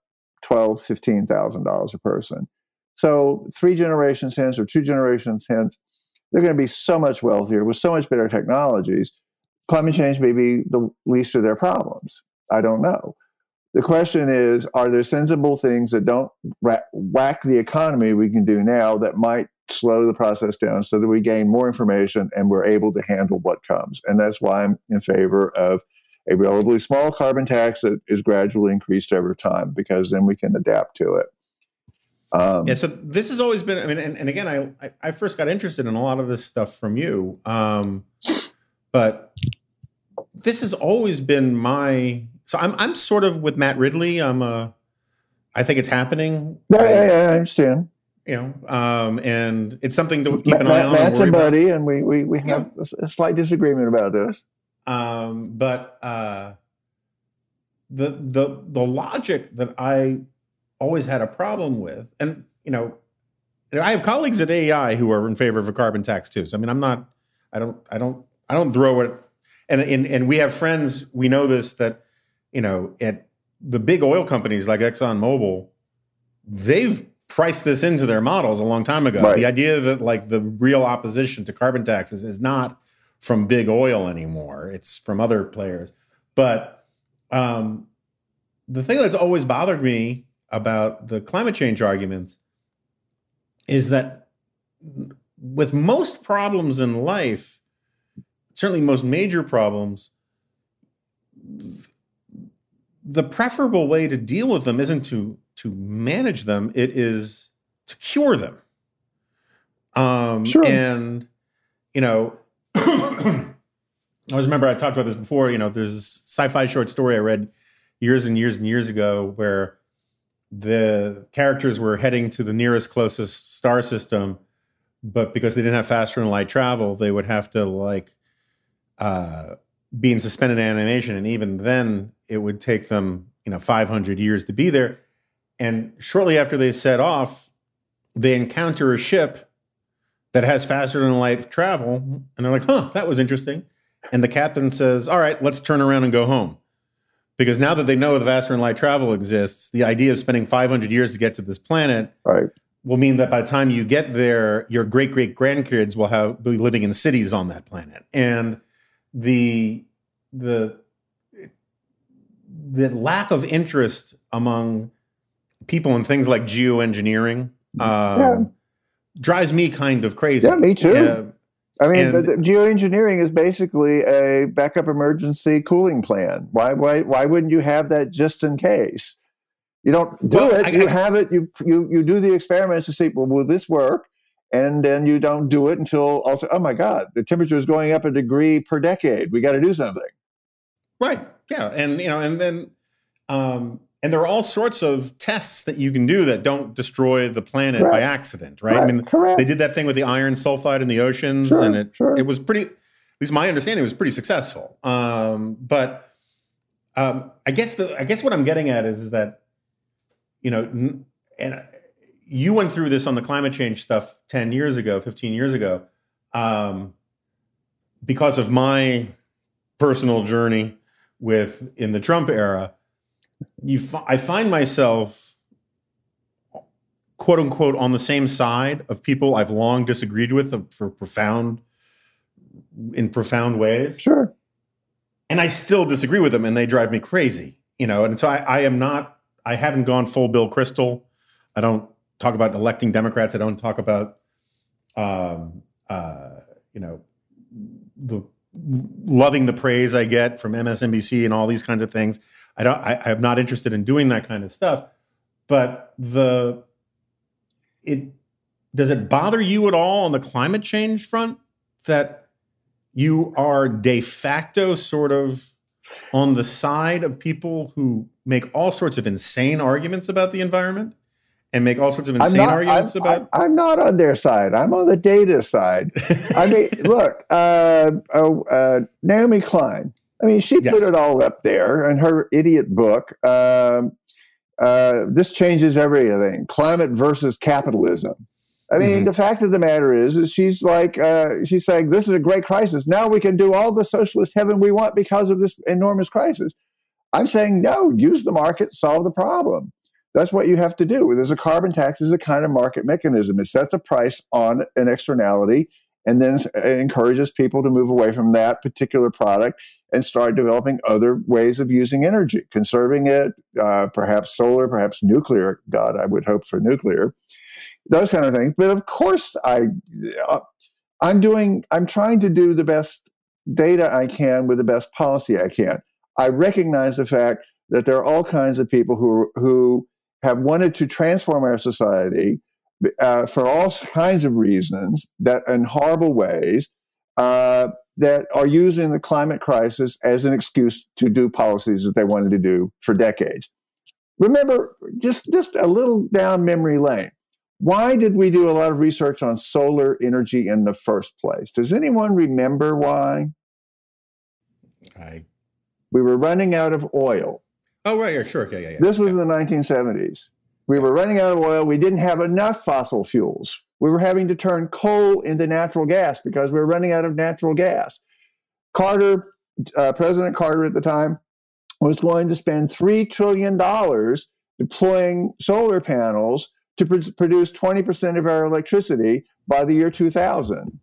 twelve, fifteen thousand dollars a person. So, three generations hence, or two generations hence, they're going to be so much wealthier with so much better technologies. Climate change may be the least of their problems. I don't know. The question is are there sensible things that don't whack the economy we can do now that might slow the process down so that we gain more information and we're able to handle what comes? And that's why I'm in favor of a relatively small carbon tax that is gradually increased over time because then we can adapt to it. Um, yeah, so this has always been. I mean, and, and again, I I first got interested in a lot of this stuff from you, um, but this has always been my so I'm I'm sort of with Matt Ridley. I'm uh I think it's happening. Yeah, I, yeah, yeah, I understand. You know, um, and it's something to keep an eye on. Matt's a buddy, about. and we we we have yeah. a, slight disagreement about this. Um, but uh, the the the logic that I always had a problem with, and you know, I have colleagues at AEI who are in favor of a carbon tax too. So I mean, I'm not, I don't, I don't, I don't throw it, and and and we have friends. We know this that you know, at the big oil companies like ExxonMobil, they've priced this into their models a long time ago. Right. The idea that like the real opposition to carbon taxes is not from big oil anymore; it's from other players. But um, the thing that's always bothered me about the climate change arguments is that with most problems in life, certainly most major problems, the preferable way to deal with them isn't to to manage them; it is to cure them. Um, sure. And you know, I always remember I talked about this before. You know, there's this sci-fi short story I read years and years and years ago where the characters were heading to the nearest closest star system, but because they didn't have faster than light travel, they would have to like uh, be in suspended animation, and even then, it would take them you know 500 years to be there. and shortly after they set off, they encounter a ship that has faster than light travel, and they're like, "Huh, that was interesting." And the captain says, "All right, let's turn around and go home." Because now that they know the faster than light travel exists, the idea of spending 500 years to get to this planet Right. will mean that by the time you get there, your great great grandkids will have be living in cities on that planet, and the the the lack of interest among people in things like geoengineering um, Yeah. drives me kind of crazy. Yeah, me too. Uh, I mean, And- geoengineering is basically a backup emergency cooling plan. Why, why, why wouldn't you have that just in case? You don't do Well, it. I- you I- have it. You, you, you do the experiments to see, well, will this work? And then you don't do it until also, oh my God, the temperature is going up a degree per decade. We got to do something. Right. Yeah. And you know, and then um and there are all sorts of tests that you can do that don't destroy the planet by accident, right? I Correct, mean, correct. they did that thing with the iron sulfide in the oceans, Sure, and it sure. it was pretty. At least my understanding it was pretty successful. Um, but um, I guess the I guess what I'm getting at is that you know, n- and you went through this on the climate change stuff ten years ago, fifteen years ago, um, because of my personal journey with in the Trump era. You, fi- I find myself quote unquote on the same side of people I've long disagreed with for profound in profound ways Sure. and I still disagree with them, and they drive me crazy. You know, and so I, I am not. I haven't gone full Bill Kristol. I don't talk about electing Democrats. I don't talk about, um, uh, you know, the loving the praise I get from MSNBC and all these kinds of things. I don't. I, I'm not interested in doing that kind of stuff. But the it does it bother you at all on the climate change front that you are de facto sort of on the side of people who make all sorts of insane arguments about the environment and make all sorts of insane arguments I'm, about I'm, I'm not on their side. I'm on the data side. I mean, look, uh, uh, uh, Naomi Klein. I mean, she Yes. put it all up there in her idiot book. Um, uh, this changes everything: climate versus capitalism. I mean, Mhm. the fact of the matter is, is she's like, uh, she's saying this is a great crisis. Now we can do all the socialist heaven we want because of this enormous crisis. I'm saying no. Use the market, solve the problem. That's what you have to do. There's a carbon tax is a kind of market mechanism. It sets a price on an externality and then it encourages people to move away from that particular product and start developing other ways of using energy, conserving it, uh, perhaps solar, perhaps nuclear. God, I would hope for nuclear. Those kind of things. But of course, I, uh, I'm doing. I'm trying to do the best data I can with the best policy I can. I recognize the fact that there are all kinds of people who who have wanted to transform our society uh, for all kinds of reasons that in horrible ways uh, that are using the climate crisis as an excuse to do policies that they wanted to do for decades. Remember, just just a little down memory lane. Why did we do a lot of research on solar energy in the first place? Does anyone remember why? I, We were running out of oil. Oh right yeah sure yeah yeah yeah This was yeah. in the 1970s. We were running out of oil. We didn't have enough fossil fuels. We were having to turn coal into natural gas because we were running out of natural gas. Carter, uh, President Carter at the time, was going to spend $3 trillion deploying solar panels to pr- produce 20% of our electricity by the year 2000.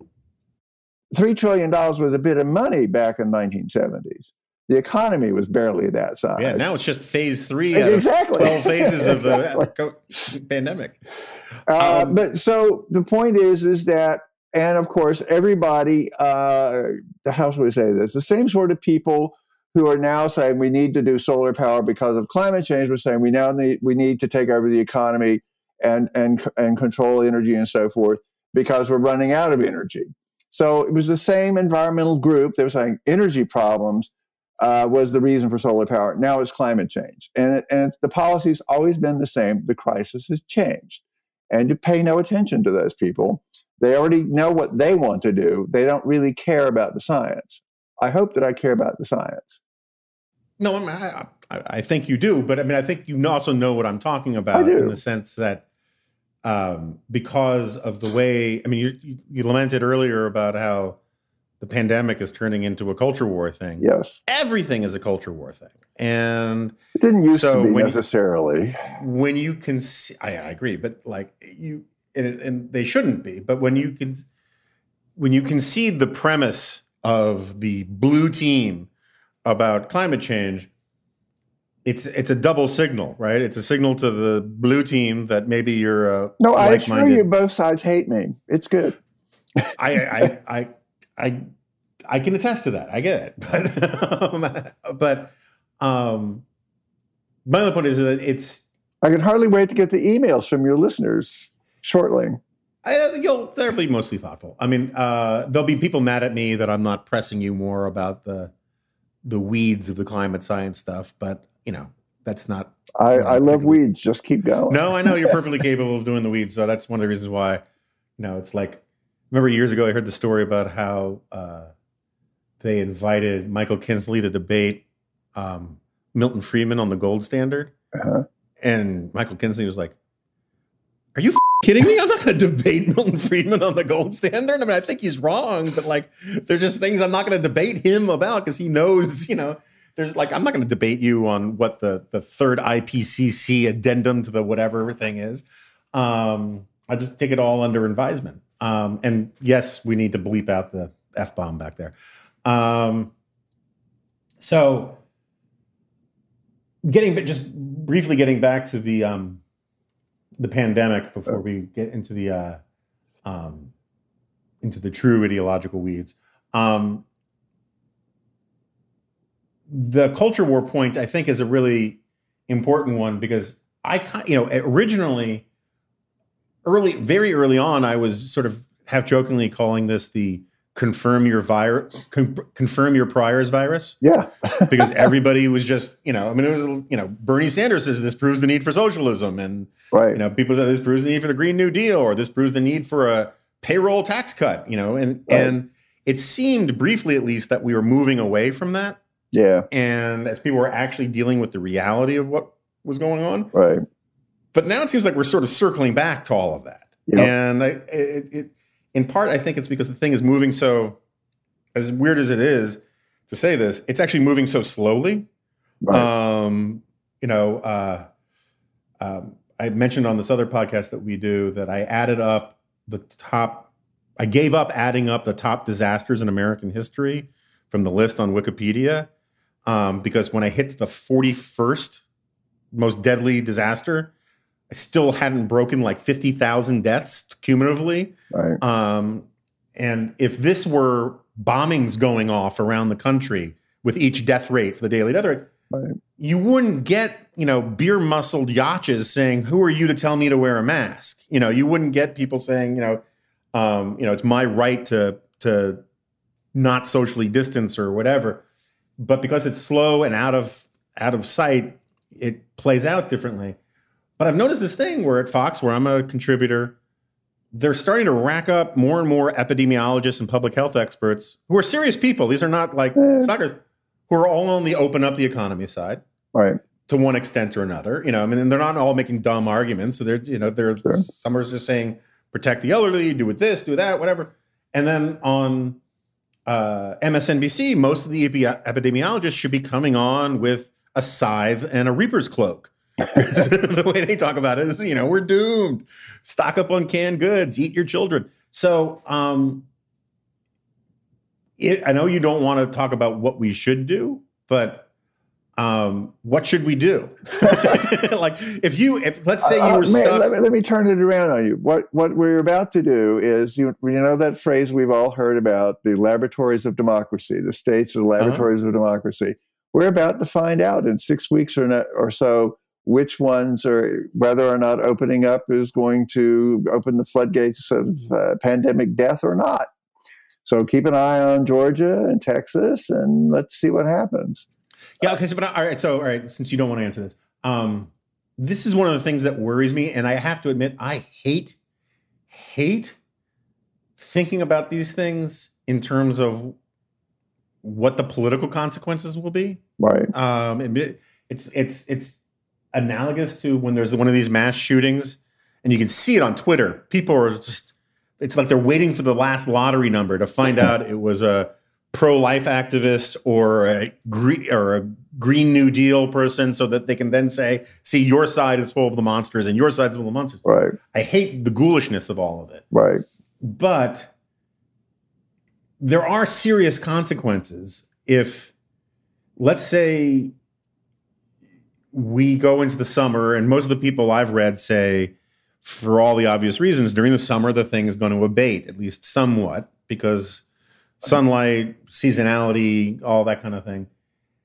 $3 trillion was a bit of money back in the 1970s. The economy was barely that size. yeah now it's just phase three Exactly. of 12 phases of the pandemic Uh, Um, but so the point is, is that, and of course, everybody, uh, how should we say this? The same sort of people who are now saying we need to do solar power because of climate change. We're saying we now need we need to take over the economy and and and control energy and so forth because we're running out of energy. So it was the same environmental group. They were saying energy problems uh, was the reason for solar power. Now it's climate change, and it, and the policy's always been the same. The crisis has changed and you pay no attention to those people. They already know what they want to do. They don't really care about the science. I hope that I care about the science. no I'm, I, I, I think you do, but I mean, I think you also know what I'm talking about in the sense that um, because of the way, I mean, you, you lamented earlier about how the pandemic is turning into a culture war thing. Yes. Everything is a culture war thing. And It didn't used So to be when you- necessarily. when you can see, I, I agree, but like you, and, and they shouldn't be, but when you can, when you concede the premise of the blue team about climate change, it's it's a double signal, right? It's a signal to the blue team that maybe you're a No, I assure you, both sides hate me. It's good. I, I, I, I, I can attest to that. I get it, but, um, but, um, my other point is that it's I can hardly wait to get the emails from your listeners shortly. I, you'll they'll be mostly thoughtful. I mean, uh, there'll be people mad at me that I'm not pressing you more about the the weeds of the climate science stuff, but you know that's not. I, I love weeds. Just keep going. No, I know you're perfectly capable of doing the weeds, so that's one of the reasons why. You know, it's like remember years ago I heard the story about how uh, they invited Michael Kinsley to debate um, Milton Friedman on the gold standard, Uh-huh. and Michael Kinsley was like, "Are you f- kidding me? I'm not going to debate Milton Friedman on the gold standard. I mean, I think he's wrong, but like, there's just things I'm not going to debate him about because he knows, you know." There's like I'm not going to debate you on what the the third IPCC addendum to the whatever thing is. Um, I just take it all under advisement. Um, and yes, we need to bleep out the f bomb back there. Um, so, getting but just briefly getting back to the um, the pandemic before we get into the uh, um, into the true ideological weeds. Um, the culture war point, I think, is a really important one because I, you know, originally, early, very early on, I was sort of half jokingly calling this the confirm your virus, con- confirm your priors virus Yeah. because everybody was just, you know, I mean, it was, you know, Bernie Sanders says this proves the need for socialism, and Right. you know, people say this proves the need for the Green New Deal, or this proves the need for a payroll tax cut, you know, and Right. and it seemed briefly, at least, that we were moving away from that, yeah. and as people were actually dealing with the reality of what was going on. Right. But now it seems like we're sort of circling back to all of that, Yep. and I, it, it, in part, I think it's because the thing is moving so, as weird as it is to say this, it's actually moving so slowly. Right. Um, you know, uh, um, I mentioned on this other podcast that we do that I added up the top. I gave up adding up the top disasters in American history from the list on Wikipedia um, because when I hit the forty-first most deadly disaster, I still hadn't broken like fifty thousand deaths cumulatively. right. Um, and if this were bombings going off around the country with each death rate for the daily death rate, Right. you wouldn't get, you know, beer muscled yachts saying, "Who are you to tell me to wear a mask?" You know, you wouldn't get people saying, you know, um, you know, it's my right to to not socially distance or whatever. But because it's slow and out of out of sight, it plays out differently. But I've noticed this thing where at Fox, where I'm a contributor, they're starting to rack up more and more epidemiologists and public health experts who are serious people. These are not like Eh. suckers who are all on the open up the economy side Right. to one extent or another. You know, I mean, and they're not all making dumb arguments. So they're, you know, they're Sure. some are just saying protect the elderly, do it this, do that, whatever. And then on uh, MSNBC, most of the epi- epidemiologists should be coming on with a scythe and a reaper's cloak. the way they talk about it is, you know, we're doomed. Stock up on canned goods, eat your children. So, um, it, I know you don't want to talk about what we should do, but um, what should we do? like, if you, if let's say you Uh, were man, stuck, let, me, let me turn it around on you. What what we're about to do is you you know that phrase we've all heard about the laboratories of democracy. The states are the Uh-huh. laboratories of democracy. We're about to find out in six weeks or not, or so which ones are whether or not opening up is going to open the floodgates of uh, pandemic death or not. So keep an eye on Georgia and Texas, and let's see what happens. Yeah. Okay. So, but all right. So, all right. Since you don't want to answer this, um, this is one of the things that worries me, and I have to admit, I hate, hate thinking about these things in terms of what the political consequences will be. Right. Um, it, it It's it's it's analogous to when there's one of these mass shootings, and you can see it on Twitter. People are just it's like they're waiting for the last lottery number to find mm-hmm. out it was a pro-life activist or a green or a green new deal person so that they can then say see your side is full of the monsters and your side is full of the monsters. Right. I hate the ghoulishness of all of it. Right. But there are serious consequences if let's say we go into the summer and most of the people i've read say for all the obvious reasons during the summer the thing is going to abate at least somewhat because sunlight, seasonality, all that kind of thing,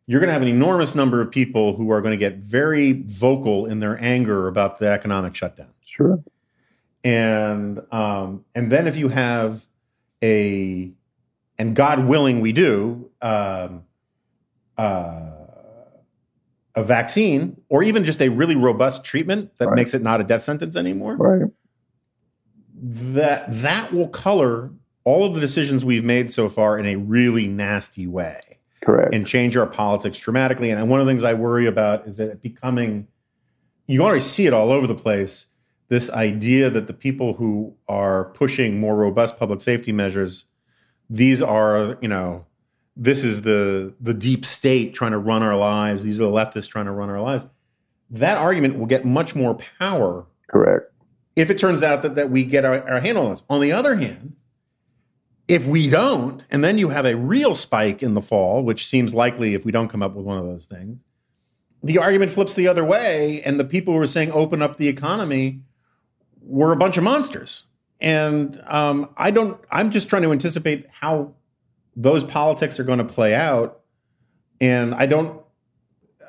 you're going to have an enormous number of people who are going to get very vocal in their anger about the economic shutdown. Sure. And um, and then if you have a and God willing, we do um, uh, a vaccine or even just a really robust treatment that right. makes it not a death sentence anymore. Right. That that will color all of the decisions we've made so far in a really nasty way. Correct. And change our politics dramatically. And one of the things I worry about is that becoming, you already see it all over the place, this idea that the people who are pushing more robust public safety measures, these are, you know, this is the the deep state trying to run our lives. These are the leftists trying to run our lives. That argument will get much more power. Correct. If it turns out that, that we get our, our handle on this. On the other hand, if we don't, and then you have a real spike in the fall, which seems likely if we don't come up with one of those things, the argument flips the other way. And the people who are saying open up the economy were a bunch of monsters. And um, I don't, I'm just trying to anticipate how those politics are going to play out. And I don't,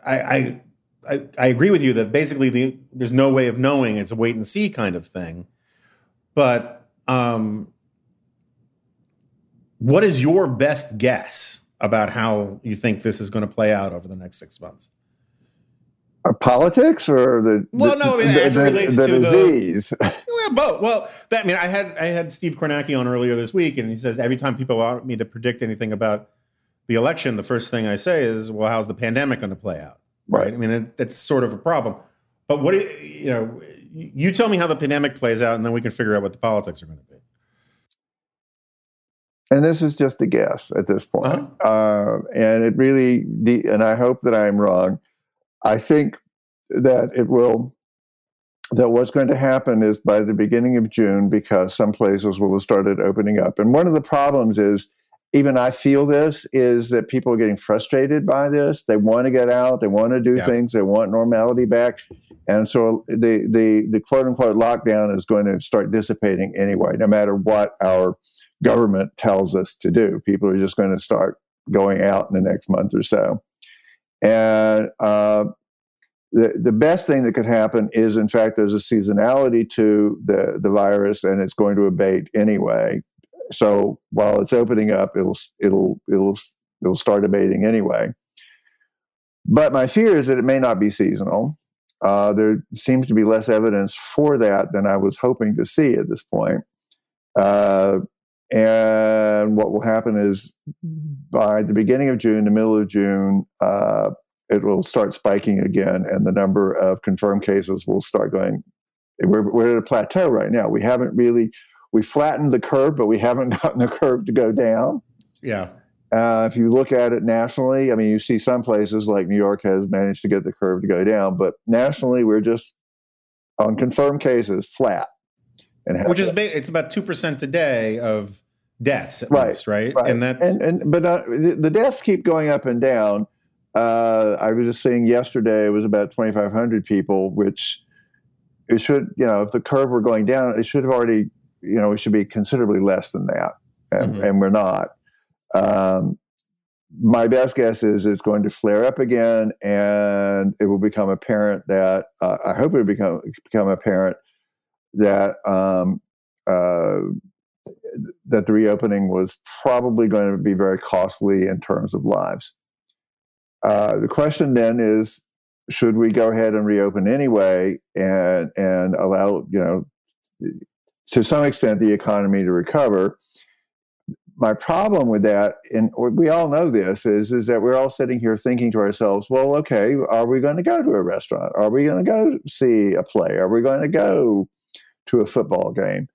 I, I, I, I agree with you that basically the, there's no way of knowing. It's a wait and see kind of thing. But, um, what is your best guess about how you think this is going to play out over the next six months? Uh, politics or the well, the, no, I mean, the, as it relates the, to disease. the well, both. Well, that I mean, I had I had Steve Kornacki on earlier this week, and he says every time people want me to predict anything about the election, the first thing I say is, "Well, how's the pandemic going to play out?" Right. right? I mean, it, that's sort of a problem. But what do you, you know? You tell me how the pandemic plays out, and then we can figure out what the politics are going to be and this is just a guess at this point. Uh-huh. Uh, and it really, and I hope that I'm wrong. I think that it will. That what's going to happen is by the beginning of June, because some places will have started opening up. And one of the problems is, even I feel this, is that people are getting frustrated by this. They want to get out, they want to do yeah. things, they want normality back. And so the, the, the quote unquote lockdown is going to start dissipating anyway, no matter what our government tells us to do. People are just going to start going out in the next month or so. And uh, the, the best thing that could happen is, in fact, there's a seasonality to the, the virus and it's going to abate anyway. So while it's opening up, it'll, it'll, it'll, it'll start abating anyway. But my fear is that it may not be seasonal. Uh, there seems to be less evidence for that than I was hoping to see at this point. Uh, and what will happen is by the beginning of June, the middle of June, uh, it will start spiking again, and the number of confirmed cases will start going. We're, we're at a plateau right now. We haven't really we flattened the curve, but we haven't gotten the curve to go down. Yeah. Uh, if you look at it nationally, I mean, you see some places like New York has managed to get the curve to go down, but nationally, we're just on confirmed cases flat which is ba- it's about two percent a day of deaths at right, least, right? right? And that's and, and but uh, the, the, deaths keep going up and down. Uh, I was just saying yesterday it was about twenty five hundred people, which it should you know if the curve were going down, it should have already you know it should be considerably less than that, and, mm-hmm. and we're not. Um, my best guess is it's going to flare up again, and it will become apparent that uh, I hope it will become become apparent that um, uh, that the reopening was probably going to be very costly in terms of lives. Uh, the question then is, should we go ahead and reopen anyway and and allow you know to some extent the economy to recover? my problem with that, and we all know this, is is that we're all sitting here thinking to ourselves, well, okay, are we going to go to a restaurant? Are we going to go see a play? Are we going to go to a football game?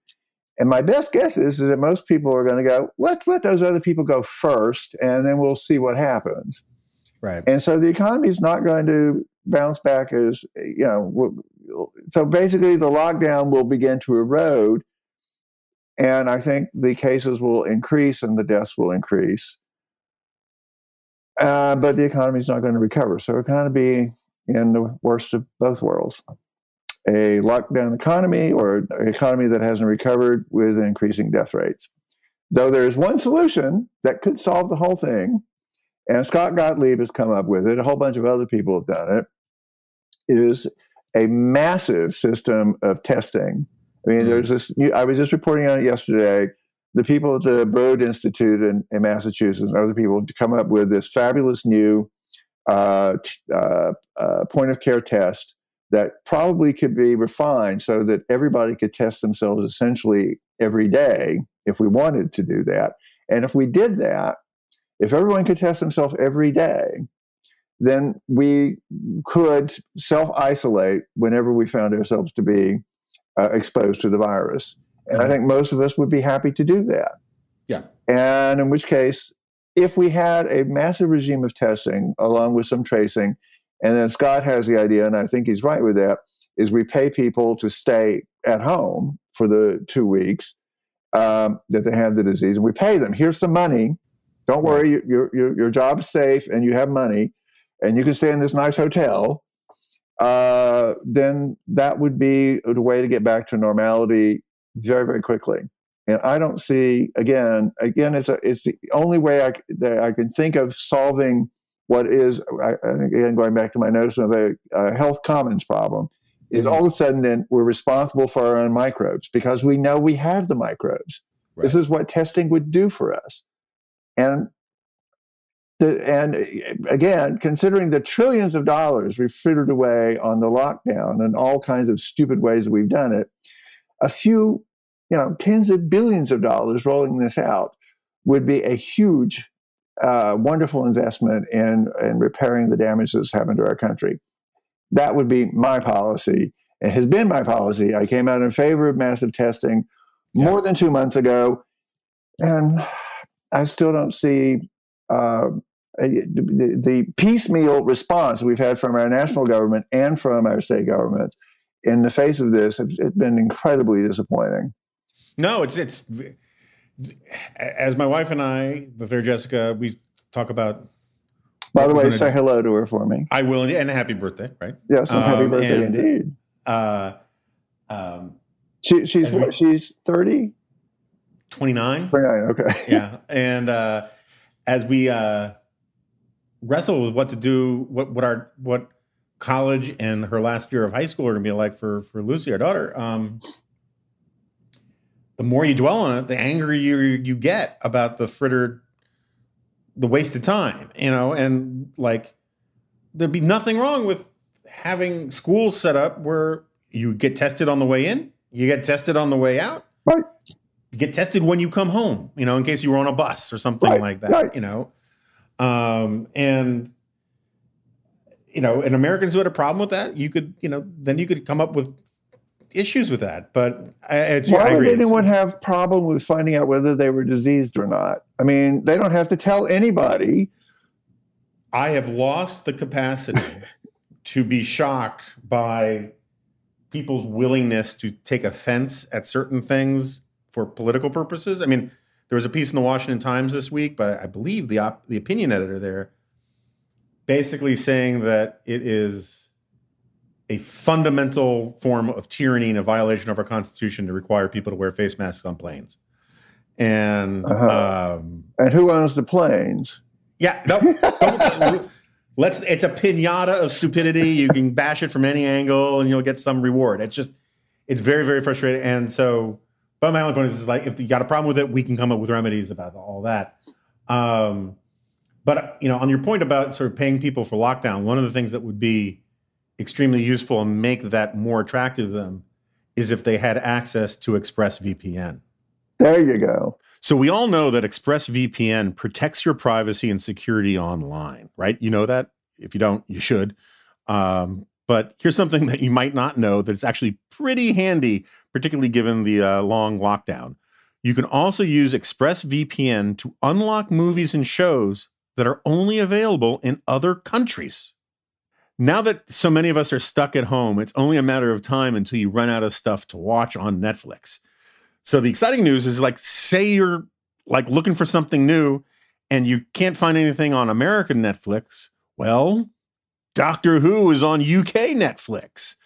And my best guess is, that most people are going to go, let's let those other people go first, and then we'll see what happens. Right. And so the economy is not going to bounce back as, you know, so basically the lockdown will begin to erode. And I think the cases will increase and the deaths will increase. Uh, but the economy is not going to recover. So we're kind of be in the worst of both worlds a lockdown economy or an economy that hasn't recovered with increasing death rates. Though there is one solution that could solve the whole thing, and Scott Gottlieb has come up with it, a whole bunch of other people have done it, is a massive system of testing. I mean, there's this, I was just reporting on it yesterday. The people at the Broad Institute in, in Massachusetts and other people to come up with this fabulous new uh, uh, uh, point of care test that probably could be refined so that everybody could test themselves essentially every day if we wanted to do that. And if we did that, if everyone could test themselves every day, then we could self isolate whenever we found ourselves to be uh, exposed to the virus. And I mm-hmm. think most of us would be happy to do that. Yeah. And in which case, if we had a massive regime of testing along with some tracing, and then Scott has the idea, and I think he's right with that, is we pay people to stay at home for the two weeks um, that they have the disease, and we pay them. Here's the money. Don't worry, your, your, your job's safe and you have money, and you can stay in this nice hotel. Uh, then that would be a way to get back to normality very, very quickly. And I don't see again. Again, it's a, it's the only way I, that I can think of solving what is, again, going back to my notion of a, a health commons problem, is mm-hmm. all of a sudden then we're responsible for our own microbes because we know we have the microbes. Right. This is what testing would do for us. And the, and again, considering the trillions of dollars we've frittered away on the lockdown and all kinds of stupid ways that we've done it, a few, you know, tens of billions of dollars rolling this out would be a huge uh, wonderful investment in, in repairing the damage that's happened to our country. That would be my policy. It has been my policy. I came out in favor of massive testing yeah. more than two months ago, and I still don't see uh, the, the piecemeal response we've had from our national government and from our state governments in the face of this. It's been incredibly disappointing. No, it's it's as my wife and I, the fair Jessica, we talk about. By the way, say hello to her for me. I will, and happy birthday, right? Yes, um, happy birthday and, indeed. Uh, um, she, she's what, we, she's 30? 29. 29, okay. yeah. And uh, as we uh, wrestle with what to do, what, what our, what college and her last year of high school are going to be like for, for Lucy, our daughter, um, the more you dwell on it, the angrier you get about the frittered, the wasted time, you know, and like there'd be nothing wrong with having schools set up where you get tested on the way in, you get tested on the way out. Right. You get tested when you come home, you know, in case you were on a bus or something right. like that, right. you know. Um, and you know, and Americans who had a problem with that, you could, you know, then you could come up with issues with that, but it's, why would anyone have problem with finding out whether they were diseased or not? I mean, they don't have to tell anybody. I have lost the capacity to be shocked by people's willingness to take offense at certain things for political purposes. I mean, there was a piece in the Washington Times this week, but I believe the op- the opinion editor there basically saying that it is a fundamental form of tyranny and a violation of our constitution to require people to wear face masks on planes. And uh-huh. um, and who owns the planes? Yeah, no, let's. It's a pinata of stupidity. You can bash it from any angle, and you'll get some reward. It's just, it's very, very frustrating. And so, but my only point is, is like, if you got a problem with it, we can come up with remedies about all that. Um, but you know, on your point about sort of paying people for lockdown, one of the things that would be extremely useful and make that more attractive to them is if they had access to ExpressVPN. There you go. So we all know that ExpressVPN protects your privacy and security online, right? You know that. If you don't, you should. Um, but here's something that you might not know that's actually pretty handy, particularly given the uh, long lockdown. You can also use ExpressVPN to unlock movies and shows that are only available in other countries. Now that so many of us are stuck at home, it's only a matter of time until you run out of stuff to watch on Netflix. So the exciting news is like say you're like looking for something new and you can't find anything on American Netflix, well, Doctor Who is on UK Netflix.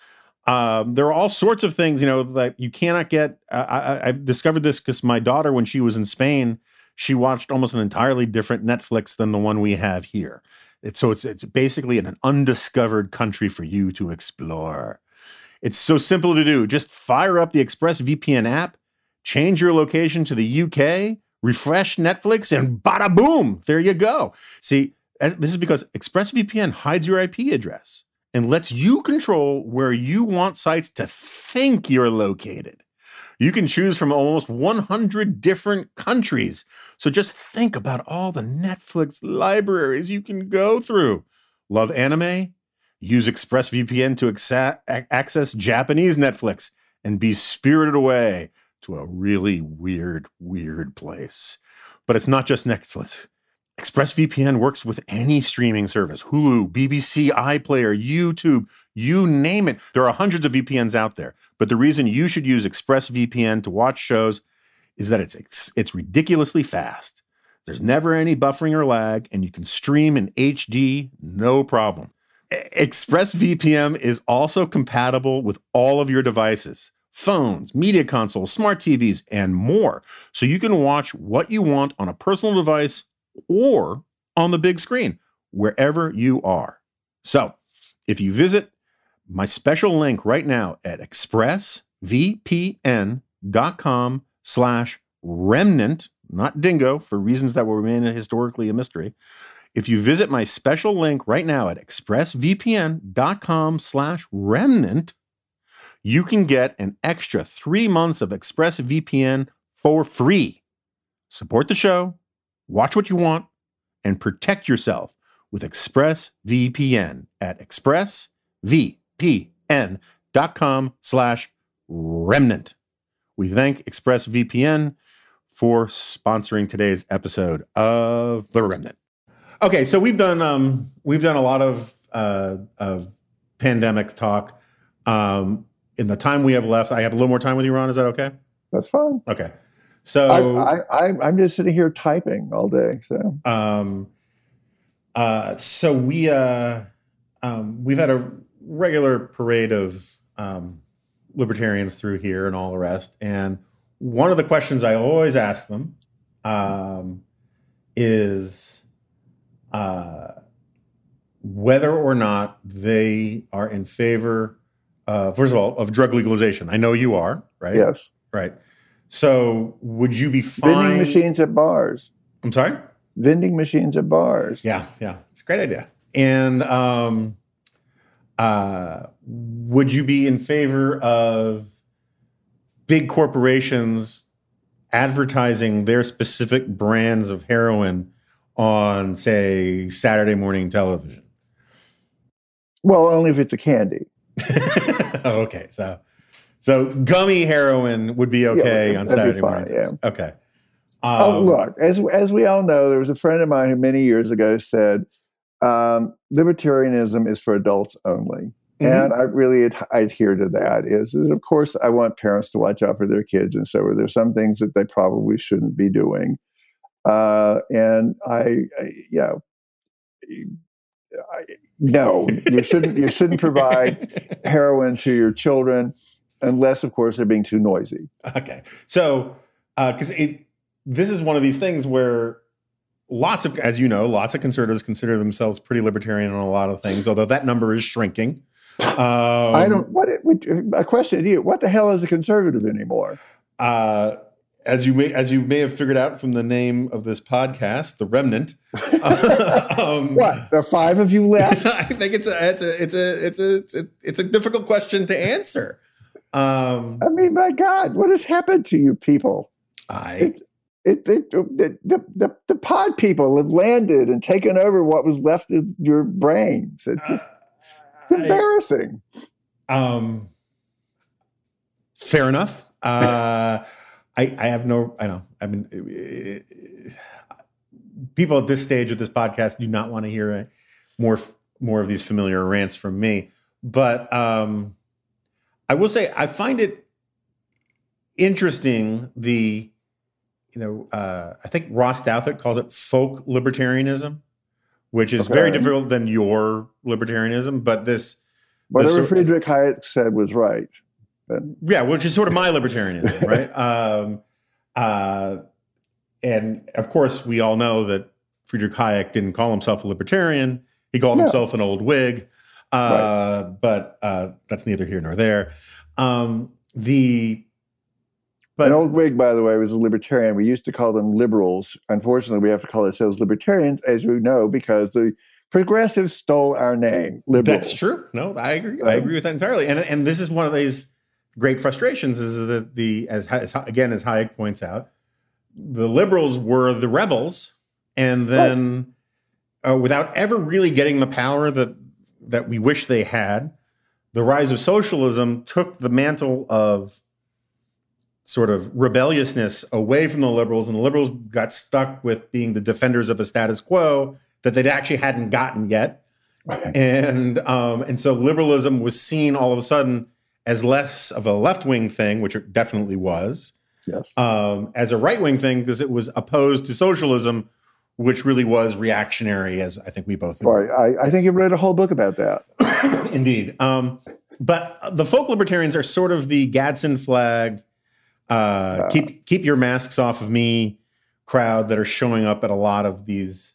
Um, there are all sorts of things, you know, that you cannot get. I, have discovered this because my daughter, when she was in Spain, she watched almost an entirely different Netflix than the one we have here. It's, so it's it's basically an undiscovered country for you to explore. It's so simple to do. Just fire up the ExpressVPN app, change your location to the UK, refresh Netflix, and bada boom, there you go. See, eh, this is because ExpressVPN hides your IP address and lets you control where you want sites to think you're located. You can choose from almost 100 different countries. So just think about all the Netflix libraries you can go through. Love anime? Use ExpressVPN to exa- access Japanese Netflix and be spirited away to a really weird, weird place. But it's not just Netflix. ExpressVPN works with any streaming service Hulu, BBC, iPlayer, YouTube, you name it. There are hundreds of VPNs out there. But the reason you should use ExpressVPN to watch shows is that it's, it's ridiculously fast. There's never any buffering or lag, and you can stream in HD no problem. ExpressVPN is also compatible with all of your devices phones, media consoles, smart TVs, and more. So you can watch what you want on a personal device or on the big screen, wherever you are. So if you visit my special link right now at expressvpn.com slash remnant, not dingo, for reasons that will remain historically a mystery. If you visit my special link right now at expressvpn.com slash remnant, you can get an extra three months of ExpressVPN for free. Support the show, watch what you want, and protect yourself with ExpressVPN at expressvpn.com slash remnant. We thank ExpressVPN for sponsoring today's episode of The Remnant. Okay, so we've done um, we've done a lot of uh, of pandemic talk. Um, in the time we have left, I have a little more time with you, Ron. Is that okay? That's fine. Okay. So I, I, am just sitting here typing all day. So, um, uh, so we uh, um, we've had a regular parade of um, libertarians through here and all the rest, and one of the questions I always ask them um, is uh, whether or not they are in favor, uh, first of all, of drug legalization. I know you are, right? Yes. Right. So would you be fine? Vending machines at bars. I'm sorry? Vending machines at bars. Yeah, yeah. It's a great idea. And um, uh, would you be in favor of big corporations advertising their specific brands of heroin on, say, Saturday morning television? Well, only if it's a candy. oh, okay. So so gummy heroin would be okay yeah, on Saturday fine, morning. Yeah. Okay. Oh, um, oh, look, as as we all know, there was a friend of mine who many years ago said, um, "Libertarianism is for adults only," mm-hmm. and I really ad- I adhere to that. Is, is of course I want parents to watch out for their kids, and so there's some things that they probably shouldn't be doing. Uh, and I, I, you know, I, no, you shouldn't. You shouldn't provide heroin to your children unless, of course, they're being too noisy. Okay, so because uh, it this is one of these things where lots of, as you know, lots of conservatives consider themselves pretty libertarian on a lot of things, although that number is shrinking. Um, I don't. What a question to you? What the hell is a conservative anymore? Uh, as you may as you may have figured out from the name of this podcast, the Remnant. um, what? There are five of you left. I think it's a it's a it's a it's a it's a, it's a difficult question to answer. Um, I mean, my God, what has happened to you people? I. it, it, the, the, the, the pod people have landed and taken over what was left of your brains. It's just it's embarrassing. Um, fair enough. Uh, I, I have no, I know. I mean, it, it, people at this stage of this podcast do not want to hear more, more of these familiar rants from me. But um, I will say, I find it interesting the you know, uh, I think Ross Douthat calls it folk libertarianism, which is okay. very different than your libertarianism. But this, whatever this Friedrich Hayek said was right. But. Yeah, which is sort of my libertarianism, right? Um, uh, and of course, we all know that Friedrich Hayek didn't call himself a libertarian; he called himself an old Whig. Uh, right. But uh, that's neither here nor there. Um, the but, An old Whig, by the way, was a libertarian. We used to call them liberals. Unfortunately, we have to call ourselves libertarians, as you know, because the progressives stole our name. Liberals. That's true. No, I agree. I agree with that entirely. And and this is one of these great frustrations is that the as, as again as Hayek points out, the liberals were the rebels, and then right. uh, without ever really getting the power that that we wish they had, the rise of socialism took the mantle of sort of rebelliousness away from the liberals, and the liberals got stuck with being the defenders of a status quo that they actually hadn't gotten yet. And um, and so liberalism was seen all of a sudden as less of a left wing thing, which it definitely was, yes. um, as a right wing thing because it was opposed to socialism, which really was reactionary, as I think we both. Right. I, I think you read a whole book about that. Indeed. Um, but the folk libertarians are sort of the Gadsden flag uh, keep keep your masks off of me crowd that are showing up at a lot of these.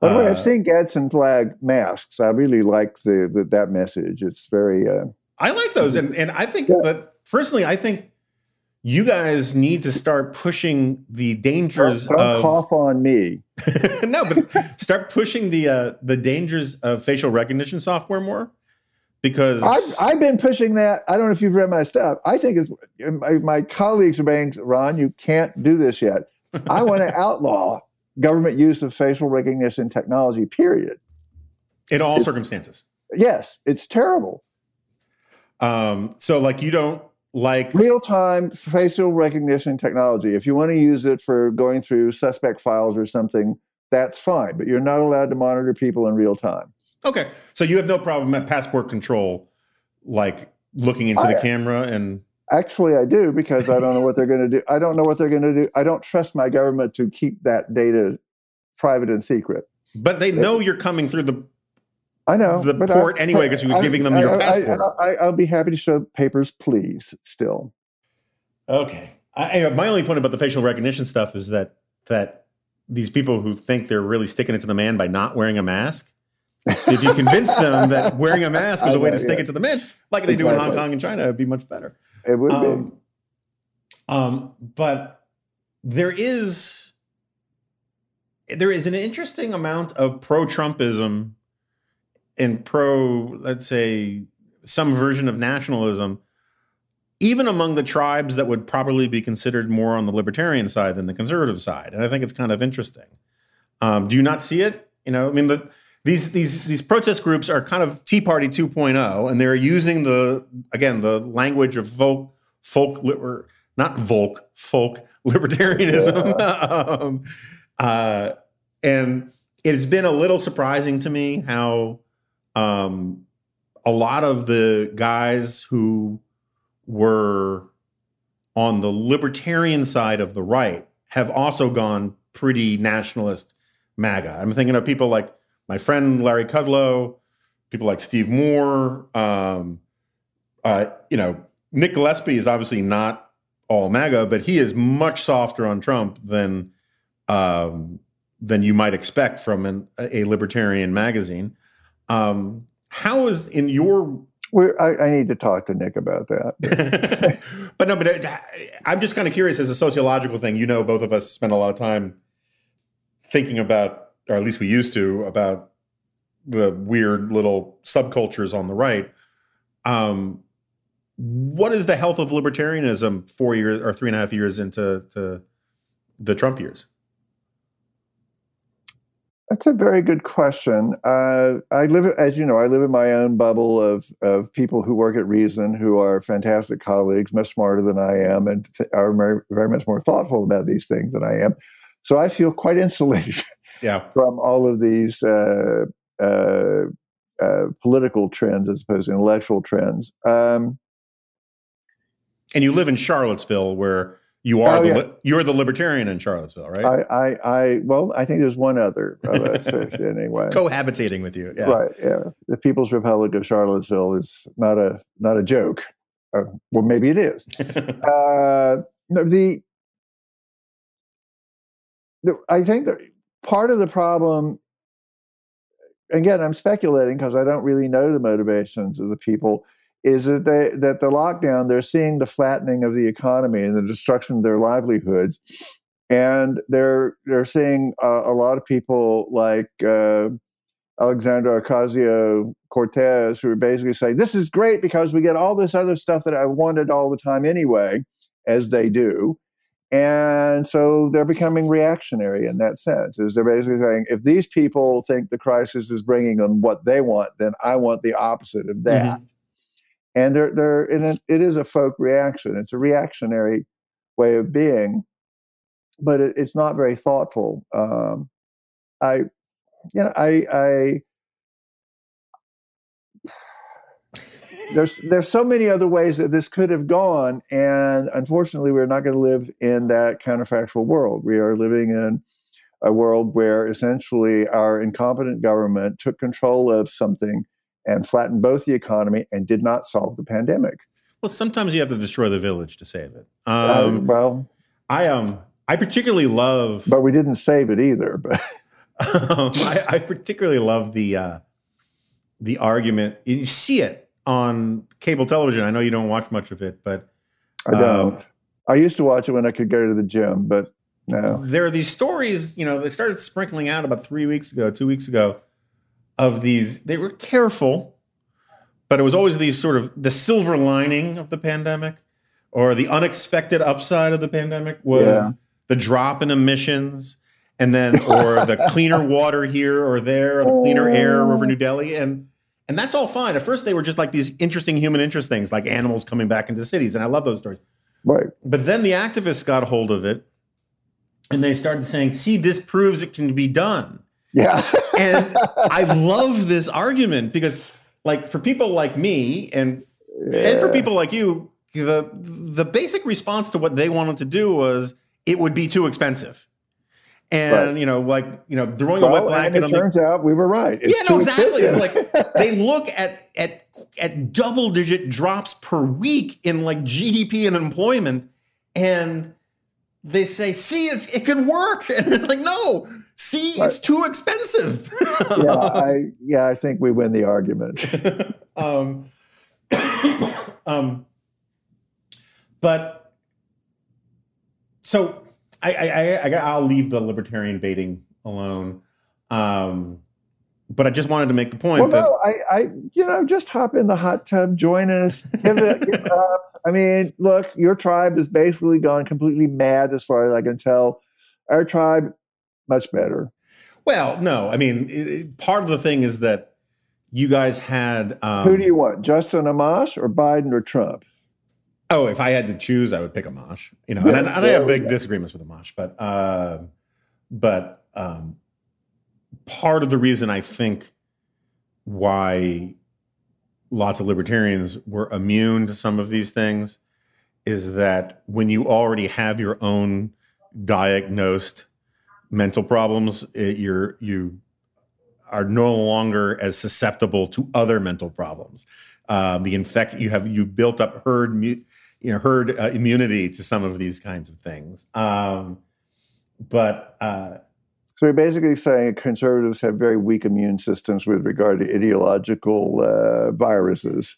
By the uh, way, I've uh, seen Gadsden flag masks. I really like the, the that message. It's very. Uh, I like those, and and I think yeah. that personally, I think you guys need to start pushing the dangers don't, don't of cough on me. no, but start pushing the uh, the dangers of facial recognition software more because I've, I've, been pushing that. I don't know if you've read my stuff. I think it's my, my colleagues are saying, Ron, you can't do this yet. I want to outlaw government use of facial recognition technology. Period. In all circumstances. Yes, it's terrible. Um, so, like, you don't like real time facial recognition technology. If you want to use it for going through suspect files or something, that's fine. But you're not allowed to monitor people in real time. Okay, so you have no problem at passport control, like looking into I, the camera and. Actually, I do because I don't know what they're going to do. I don't know what they're going to do. I don't trust my government to keep that data private and secret. But they know it, you're coming through the. I know the port I, anyway because you're giving them I, your passport. I, will be happy to show papers, please. Still. Okay. my only point about the facial recognition stuff is that that these people who think they're really sticking it to the man by not wearing a mask if you convince them that wearing a mask is a way to stick yeah. it to the men, like they exactly. do in Hong Kong and China, it'd be much better. It would um, be. Um, but there is there is an interesting amount of pro-Trumpism and pro, let's say, some version of nationalism, even among the tribes that would probably be considered more on the libertarian side than the conservative side. And I think it's kind of interesting. Um, do you not see it? You know, I mean, the these these these protest groups are kind of Tea Party 2.0, and they're using the again the language of folk folk or not Volk folk libertarianism, yeah. um, uh, and it's been a little surprising to me how um, a lot of the guys who were on the libertarian side of the right have also gone pretty nationalist MAGA. I'm thinking of people like my friend Larry Kudlow, people like Steve Moore. Um, uh, you know, Nick Gillespie is obviously not all MAGA, but he is much softer on Trump than um, than you might expect from an, a libertarian magazine. Um, how is in your I, I, need to talk to Nick about that. but no, but uh, I'm just kind of curious as a sociological thing. You know, both of us spend a lot of time thinking about or at least we used to, about the weird little subcultures on the right. Um, what is the health of libertarianism four years or three and a half years into to the Trump years? That's a very good question. Uh, I live, as you know, I live in my own bubble of of people who work at Reason, who are fantastic colleagues, much smarter than I am, and th- are very, very much more thoughtful about these things than I am. So I feel quite insulated Yeah. from all of these uh, uh, uh, political trends as opposed to intellectual trends. Um, And you live in Charlottesville, where you are Oh, the yeah. li- you're the libertarian in Charlottesville, right? I, I, I, well, I think there's one other of us anyway. Cohabitating with you. Yeah. Right. Yeah. The People's Republic of Charlottesville is not a not a joke. Uh, well, maybe it is. Uh, no, the, the I think that part of the problem. Again, I'm speculating because I don't really know the motivations of the people. Is that they that the lockdown they're seeing the flattening of the economy and the destruction of their livelihoods, and they're they're seeing uh, a lot of people like. Uh, Alexandra Ocasio Cortez, who are basically saying, This is great because we get all this other stuff that I wanted all the time anyway, as they do. And so they're becoming reactionary in that sense. Is they're basically saying, if these people think the crisis is bringing them what they want, then I want the opposite of that. And they're they're in a, it is a folk reaction. It's a reactionary way of being, but it, it's not very thoughtful. Um, I you know, I, I there's there's so many other ways that this could have gone, and unfortunately, we're not going to live in that counterfactual world. We are living in a world where essentially our incompetent government took control of something and flattened both the economy and did not solve the pandemic. Well, sometimes you have to destroy the village to save it. Uh, Um, well, I um I particularly love but we didn't save it either. But um, I, I particularly love the uh, the argument. You see it on cable television. I know you don't watch much of it, but I don't. Um, I used to watch it when I could go to the gym, but no. there are these stories. You know, they started sprinkling out about three weeks ago, two weeks ago, of these. They were careful, but it was always these sort of the silver lining of the pandemic, or the unexpected upside of the pandemic was Yeah. the drop in emissions. And then, or the cleaner water here or there, or the cleaner air over New Delhi, and and that's all fine. At first, they were just like these interesting human interest things, like animals coming back into cities, and I love those stories. Right. But then the activists got hold of it and they started saying, see, this proves it can be done. Yeah. And I love this argument because, like, for people like me and and for people like you, the the basic response to what they wanted to do was it would be too expensive. And Right. you know, like you know, throwing a wet Well, and blanket it on the turns out we were right. It's yeah, no, exactly. Like they look at at at double digit drops per week in like GDP and employment, and they say, "See, it, it could work," and it's like, "No, see, it's too expensive." yeah, I yeah, I think we win the argument. um, um, but so I, I, I, I'll leave the libertarian baiting alone. Um, but I just wanted to make the point Well, that no, I, I, you know, just hop in the hot tub, join us, give it, give it up. I mean, look, your tribe has basically gone completely mad, as far as I can tell. Our tribe, much better. Well, no, I mean, it, it- part of the thing is that you guys had. Um, Who do you want, Justin Amash or Biden or Trump? Oh, if I had to choose, I would pick Amash. You know, and, I- and I have big disagreements with Amash, but uh, but um, part of the reason I think why lots of libertarians were immune to some of these things is that when you already have your own diagnosed mental problems, it, you're you are no longer as susceptible to other mental problems. Um, the infect you have you've built up herd mu- you know herd uh, immunity to some of these kinds of things. Um, but uh, So you're basically saying conservatives have very weak immune systems with regard to ideological uh, viruses.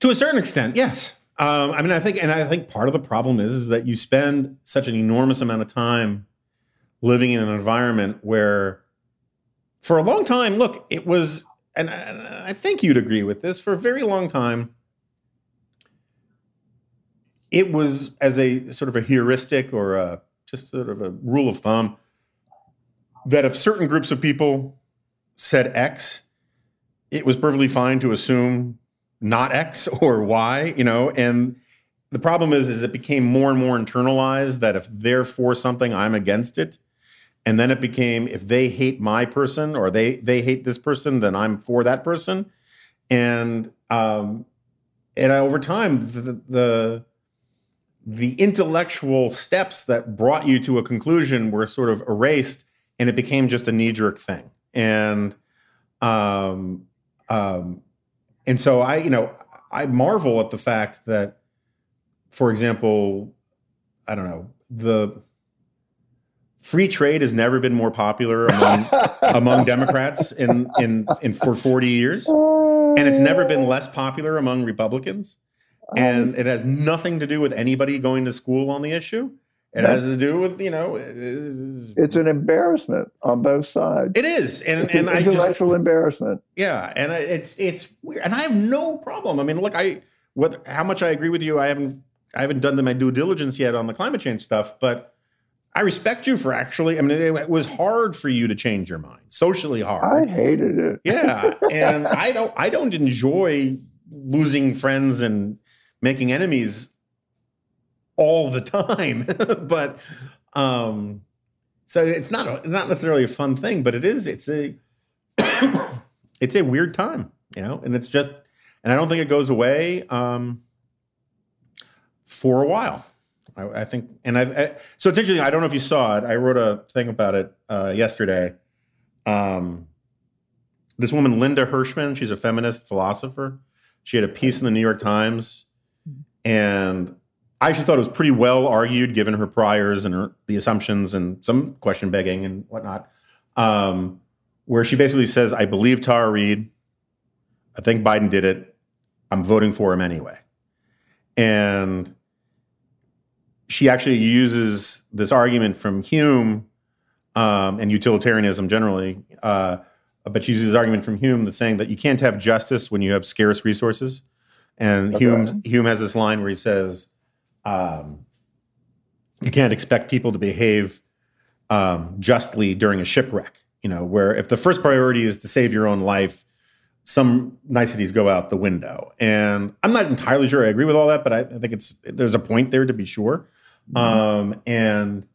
To a certain extent, yes. Um, I mean, I think, and I think part of the problem is, is that you spend such an enormous amount of time living in an environment where, for a long time, look, it was, and I, and I think you'd agree with this, for a very long time, it was as a sort of a heuristic or a, just sort of a rule of thumb, that if certain groups of people said X, it was perfectly fine to assume not X or Y, you know, and the problem is is it became more and more internalized that if they're for something, I'm against it. And then it became if they hate my person or they they hate this person, then I'm for that person. And um and over time the, the the intellectual steps that brought you to a conclusion were sort of erased and it became just a knee-jerk thing. And um um and so I, you know, I marvel at the fact that, for example, I don't know, the free trade has never been more popular among among Democrats in, in in for 40 years. And it's never been less popular among Republicans. Um, and it has nothing to do with anybody going to school on the issue. It has to do with, you know, it's, It's an embarrassment on both sides. it is. And It's and an I just intellectual embarrassment. Yeah, and I- it's it's weird, and I have no problem. I mean, look, I whether how much I agree with you, I haven't I haven't done my due diligence yet on the climate change stuff, but I respect you for actually. I mean, it, it was hard for you to change your mind, socially hard. I hated it. yeah, and I don't I don't enjoy losing friends and making enemies all the time, but um, so it's not a, not necessarily a fun thing, but it is. It's a it's a weird time, you know, and it's just, and I don't think it goes away um, for a while. I, I think, and I, I, so it's interesting. I don't know if you saw it. I wrote a thing about it uh, yesterday. Um, this woman, Linda Hirschman, she's a feminist philosopher. She had a piece in the New York Times, and I actually thought it was pretty well argued given her priors and her, the assumptions and some question begging and whatnot. Um, where she basically says, I believe Tara Reade. I think Biden did it. I'm voting for him anyway. And she actually uses this argument from Hume um, and utilitarianism generally. Uh, but she uses this argument from Hume that's saying that you can't have justice when you have scarce resources. And Okay. Hume, Hume has this line where he says, um, you can't expect people to behave um, justly during a shipwreck. You know, where if the first priority is to save your own life, some niceties go out the window. And I'm not entirely sure I agree with all that, but I, I think it's there's a point there to be sure. Um, and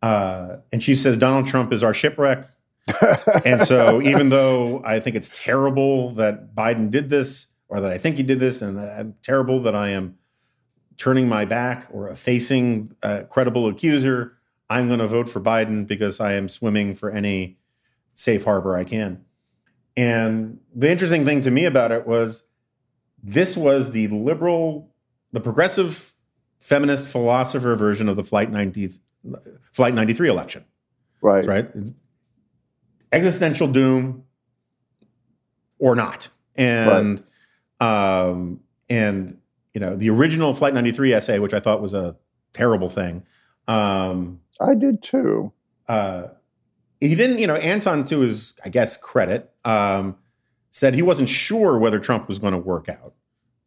uh, and she says Donald Trump is our shipwreck. and so even though I think it's terrible that Biden did this, or that I think he did this, and that I'm terrible that I am turning my back or facing a credible accuser, I'm going to vote for Biden because I am swimming for any safe harbor I can. And the interesting thing to me about it was this was the liberal, the progressive feminist philosopher version of the Flight 90, Flight 93 election, right. right? Existential doom or not. And um and you know, the original Flight 93 essay, which I thought was a terrible thing, um, I did too. uh, he didn't, you know, Anton, to his, I guess, credit, um, said he wasn't sure whether Trump was going to work out,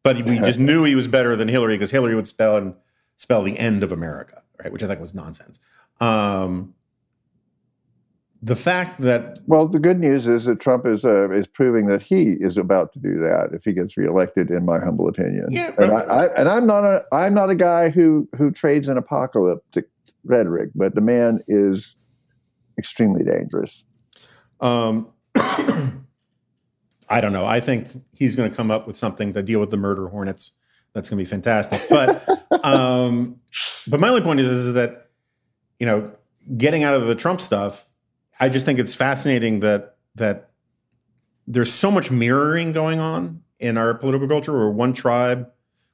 but we just knew he was better than Hillary because Hillary would spell and spell the end of America, right? Which I think was nonsense. Um, the fact that Well, the good news is that Trump is uh, is proving that he is about to do that if he gets reelected, in my humble opinion. Yeah, and, I, I, and I'm not a I'm not a guy who who trades in apocalyptic rhetoric, but the man is extremely dangerous. Um, I don't know. I think he's going to come up with something to deal with the murder hornets. That's going to be fantastic. But um, but my only point is, is that you know, getting out of the Trump stuff, I just think it's fascinating that that there's so much mirroring going on in our political culture, where one tribe,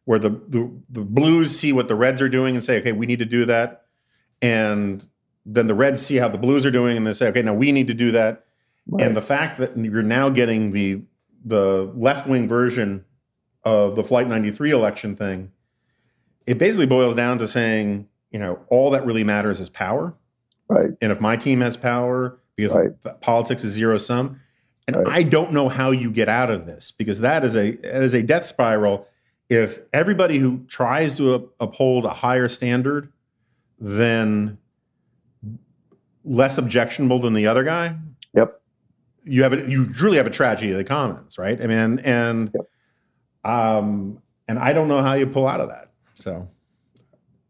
where the the, the blues see what the reds are doing and say, okay, we need to do that, and then the Reds see how the Blues are doing, and they say, okay, now we need to do that. And the fact that you're now getting the the left wing version of the Flight 93 election thing, it basically boils down to saying, you know, all that really matters is power. Right. And if my team has power, because Right. politics is zero sum, and Right. I don't know how you get out of this because that is a that is a death spiral. If everybody who tries to uphold a higher standard than less objectionable than the other guy, Yep. you have a, you truly have a tragedy of the commons, right? I mean, and Yep. um, and I don't know how you pull out of that. So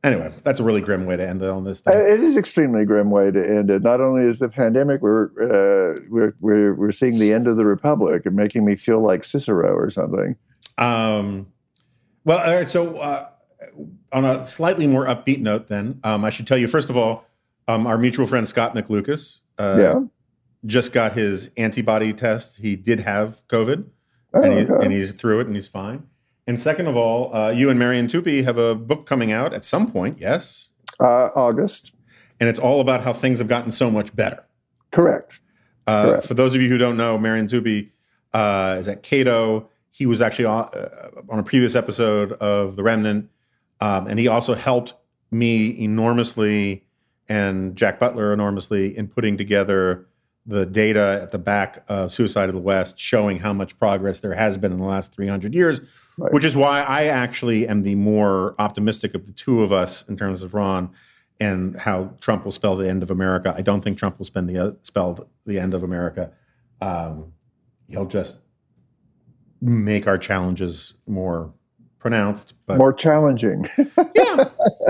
anyway, that's a really grim way to end it on this thing. It is extremely grim way to end it. Not only is the pandemic, we're uh, we're, we're we're seeing the end of the republic, and making me feel like Cicero or something. Um, well, all right. So, uh, on a slightly more upbeat note, then um, I should tell you first of all, um, our mutual friend Scott McLucas uh, yeah. just got his antibody test. He did have COVID, Oh, and, he, okay. and he's through it, and he's fine. And second of all, uh, you and Marian Tupy have a book coming out at some point, yes, uh, August. and it's all about how things have gotten so much better. Correct. Uh, Correct. for those of you who don't know, Marian Tupy uh, is at Cato. He was actually on, uh, on a previous episode of The Remnant, um, and he also helped me enormously and Jack Butler enormously in putting together the data at the back of Suicide of the West, showing how much progress there has been in the last 300 years, Right. which is why I actually am the more optimistic of the two of us in terms of Ron and how Trump will spell the end of America. I don't think Trump will spend the uh, spell the end of America. Um, he'll just make our challenges more pronounced. But More challenging. yeah,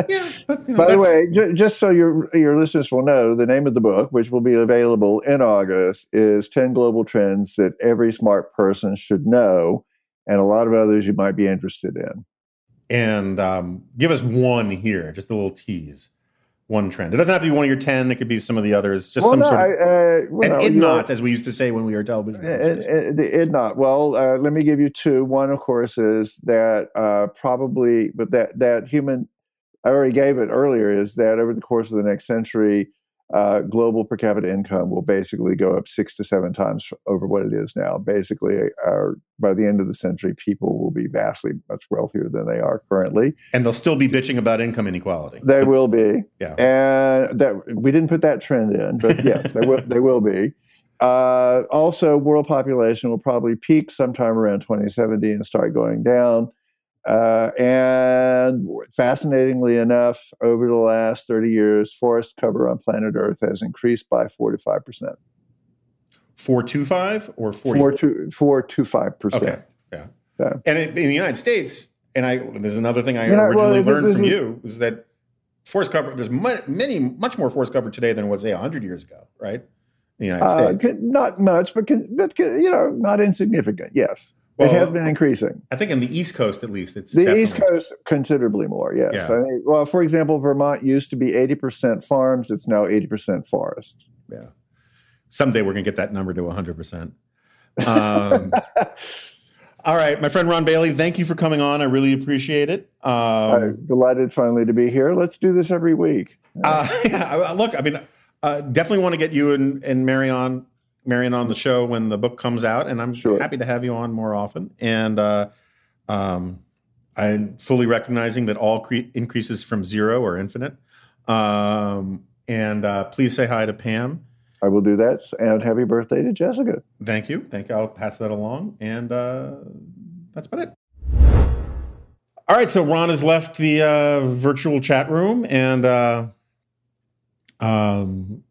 yeah. But you know, By the way, j- just so your your listeners will know, the name of the book, which will be available in August, is 10 Global Trends That Every Smart Person Should Know, and a lot of others you might be interested in. and um, give us one here, just a little tease, one trend. It doesn't have to be one of your ten. It could be some of the others. Just some no, sort of I, uh, well, an no, know, not, as we used to say when we were television. Id not. Well, uh, let me give you two. One, of course, is that uh, probably, but that that human, I already gave it earlier, is that over the course of the next century, uh, global per capita income will basically go up six to seven times over what it is now. Basically, our, by the end of the century, people will be vastly much wealthier than they are currently. and they'll still be bitching about income inequality. They will be, yeah. and that we didn't put that trend in, but yes, they will. They will be. Uh, also, world population will probably peak sometime around 2070 and start going down. Uh, and fascinatingly enough, over the last 30 years, forest cover on planet Earth has increased by 45 percent. Four two five or forty. Four to four to five percent. Okay. Yeah. Yeah. And it, in the United States, and I there's another thing I You know, well, originally this- learned this from is- you was that forest cover. There's many, much more forest cover today than was say hundred years ago, right? In the United Uh, States. not much, but but you know, not insignificant. Yes, Well, it has been increasing. I think in the East Coast, at least, it's The East Coast considerably more, yes. Yeah. I mean, well, for example, Vermont used to be 80% farms. It's now 80% forests. Yeah. Someday we're going to get that number to 100%. Um, all right. My friend Ron Bailey, thank you for coming on. I really appreciate it. Um, I'm delighted finally to be here. Let's do this every week. uh, yeah, look, I mean, uh, definitely want to get you and, and Mary on, Marian on the show when the book comes out. And I'm Sure. happy to have you on more often. And uh, um, I'm fully recognizing that all cre- increases from zero are infinite. Um, and uh, please say hi to Pam. I will do that. And happy birthday to Jessica. Thank you. Thank you. I'll pass that along. And uh, that's about it. All right. So Ron has left the uh, virtual chat room, and uh, um,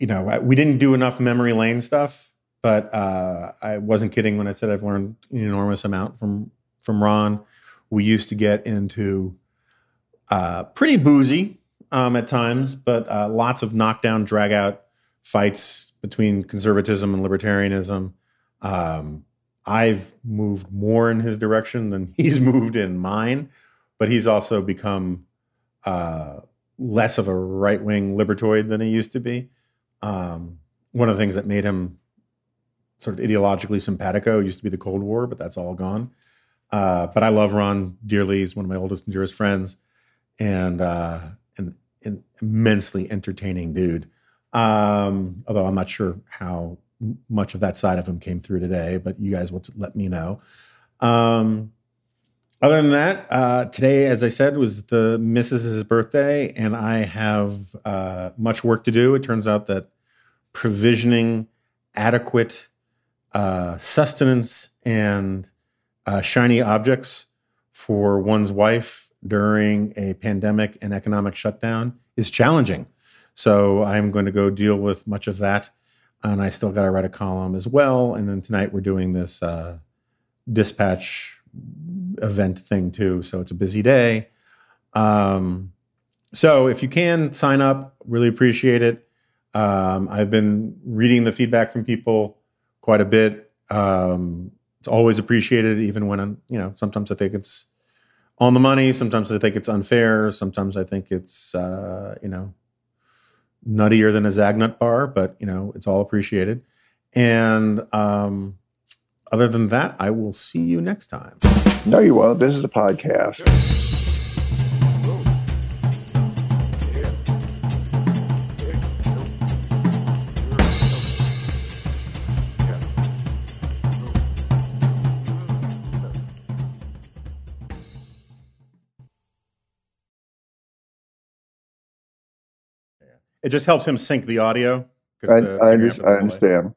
you know we didn't do enough memory lane stuff, but uh, I wasn't kidding when I said I've learned an enormous amount from from Ron. We used to get into uh, pretty boozy um, at times, but uh, lots of knockdown, drag out fights between conservatism and libertarianism. Um, I've moved more in his direction than he's moved in mine, but he's also become uh, less of a right wing libertoid than he used to be. Um, one of the things that made him sort of ideologically simpatico used to be the Cold War, but that's all gone. Uh, but I love Ron dearly. He's one of my oldest and dearest friends, and uh, an, an immensely entertaining dude. Um, although I'm not sure how much of that side of him came through today, but you guys will let me know. Um, other than that, uh, today, as I said, was the Mrs.'s birthday, and I have uh, much work to do. It turns out that provisioning adequate uh, sustenance and uh, shiny objects for one's wife during a pandemic and economic shutdown is challenging. So I'm going to go deal with much of that. And I still got to write a column as well. And then tonight we're doing this uh, dispatch event thing too. So it's a busy day. Um, so if you can sign up, really appreciate it. Um, I've been reading the feedback from people quite a bit. Um, it's always appreciated, even when I'm, you know, sometimes I think it's on the money. Sometimes I think it's unfair. Sometimes I think it's, uh, you know, nuttier than a Zagnut bar, but, you know, it's all appreciated. And um, other than that, I will see you next time. No, you won't. This is a podcast. It just helps him sync the audio. I, I, under, I understand.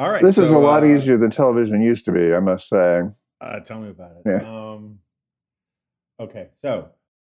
All right. This is so, a lot uh, easier than television used to be, I must say. Uh, tell me about it. Yeah. Um, okay, so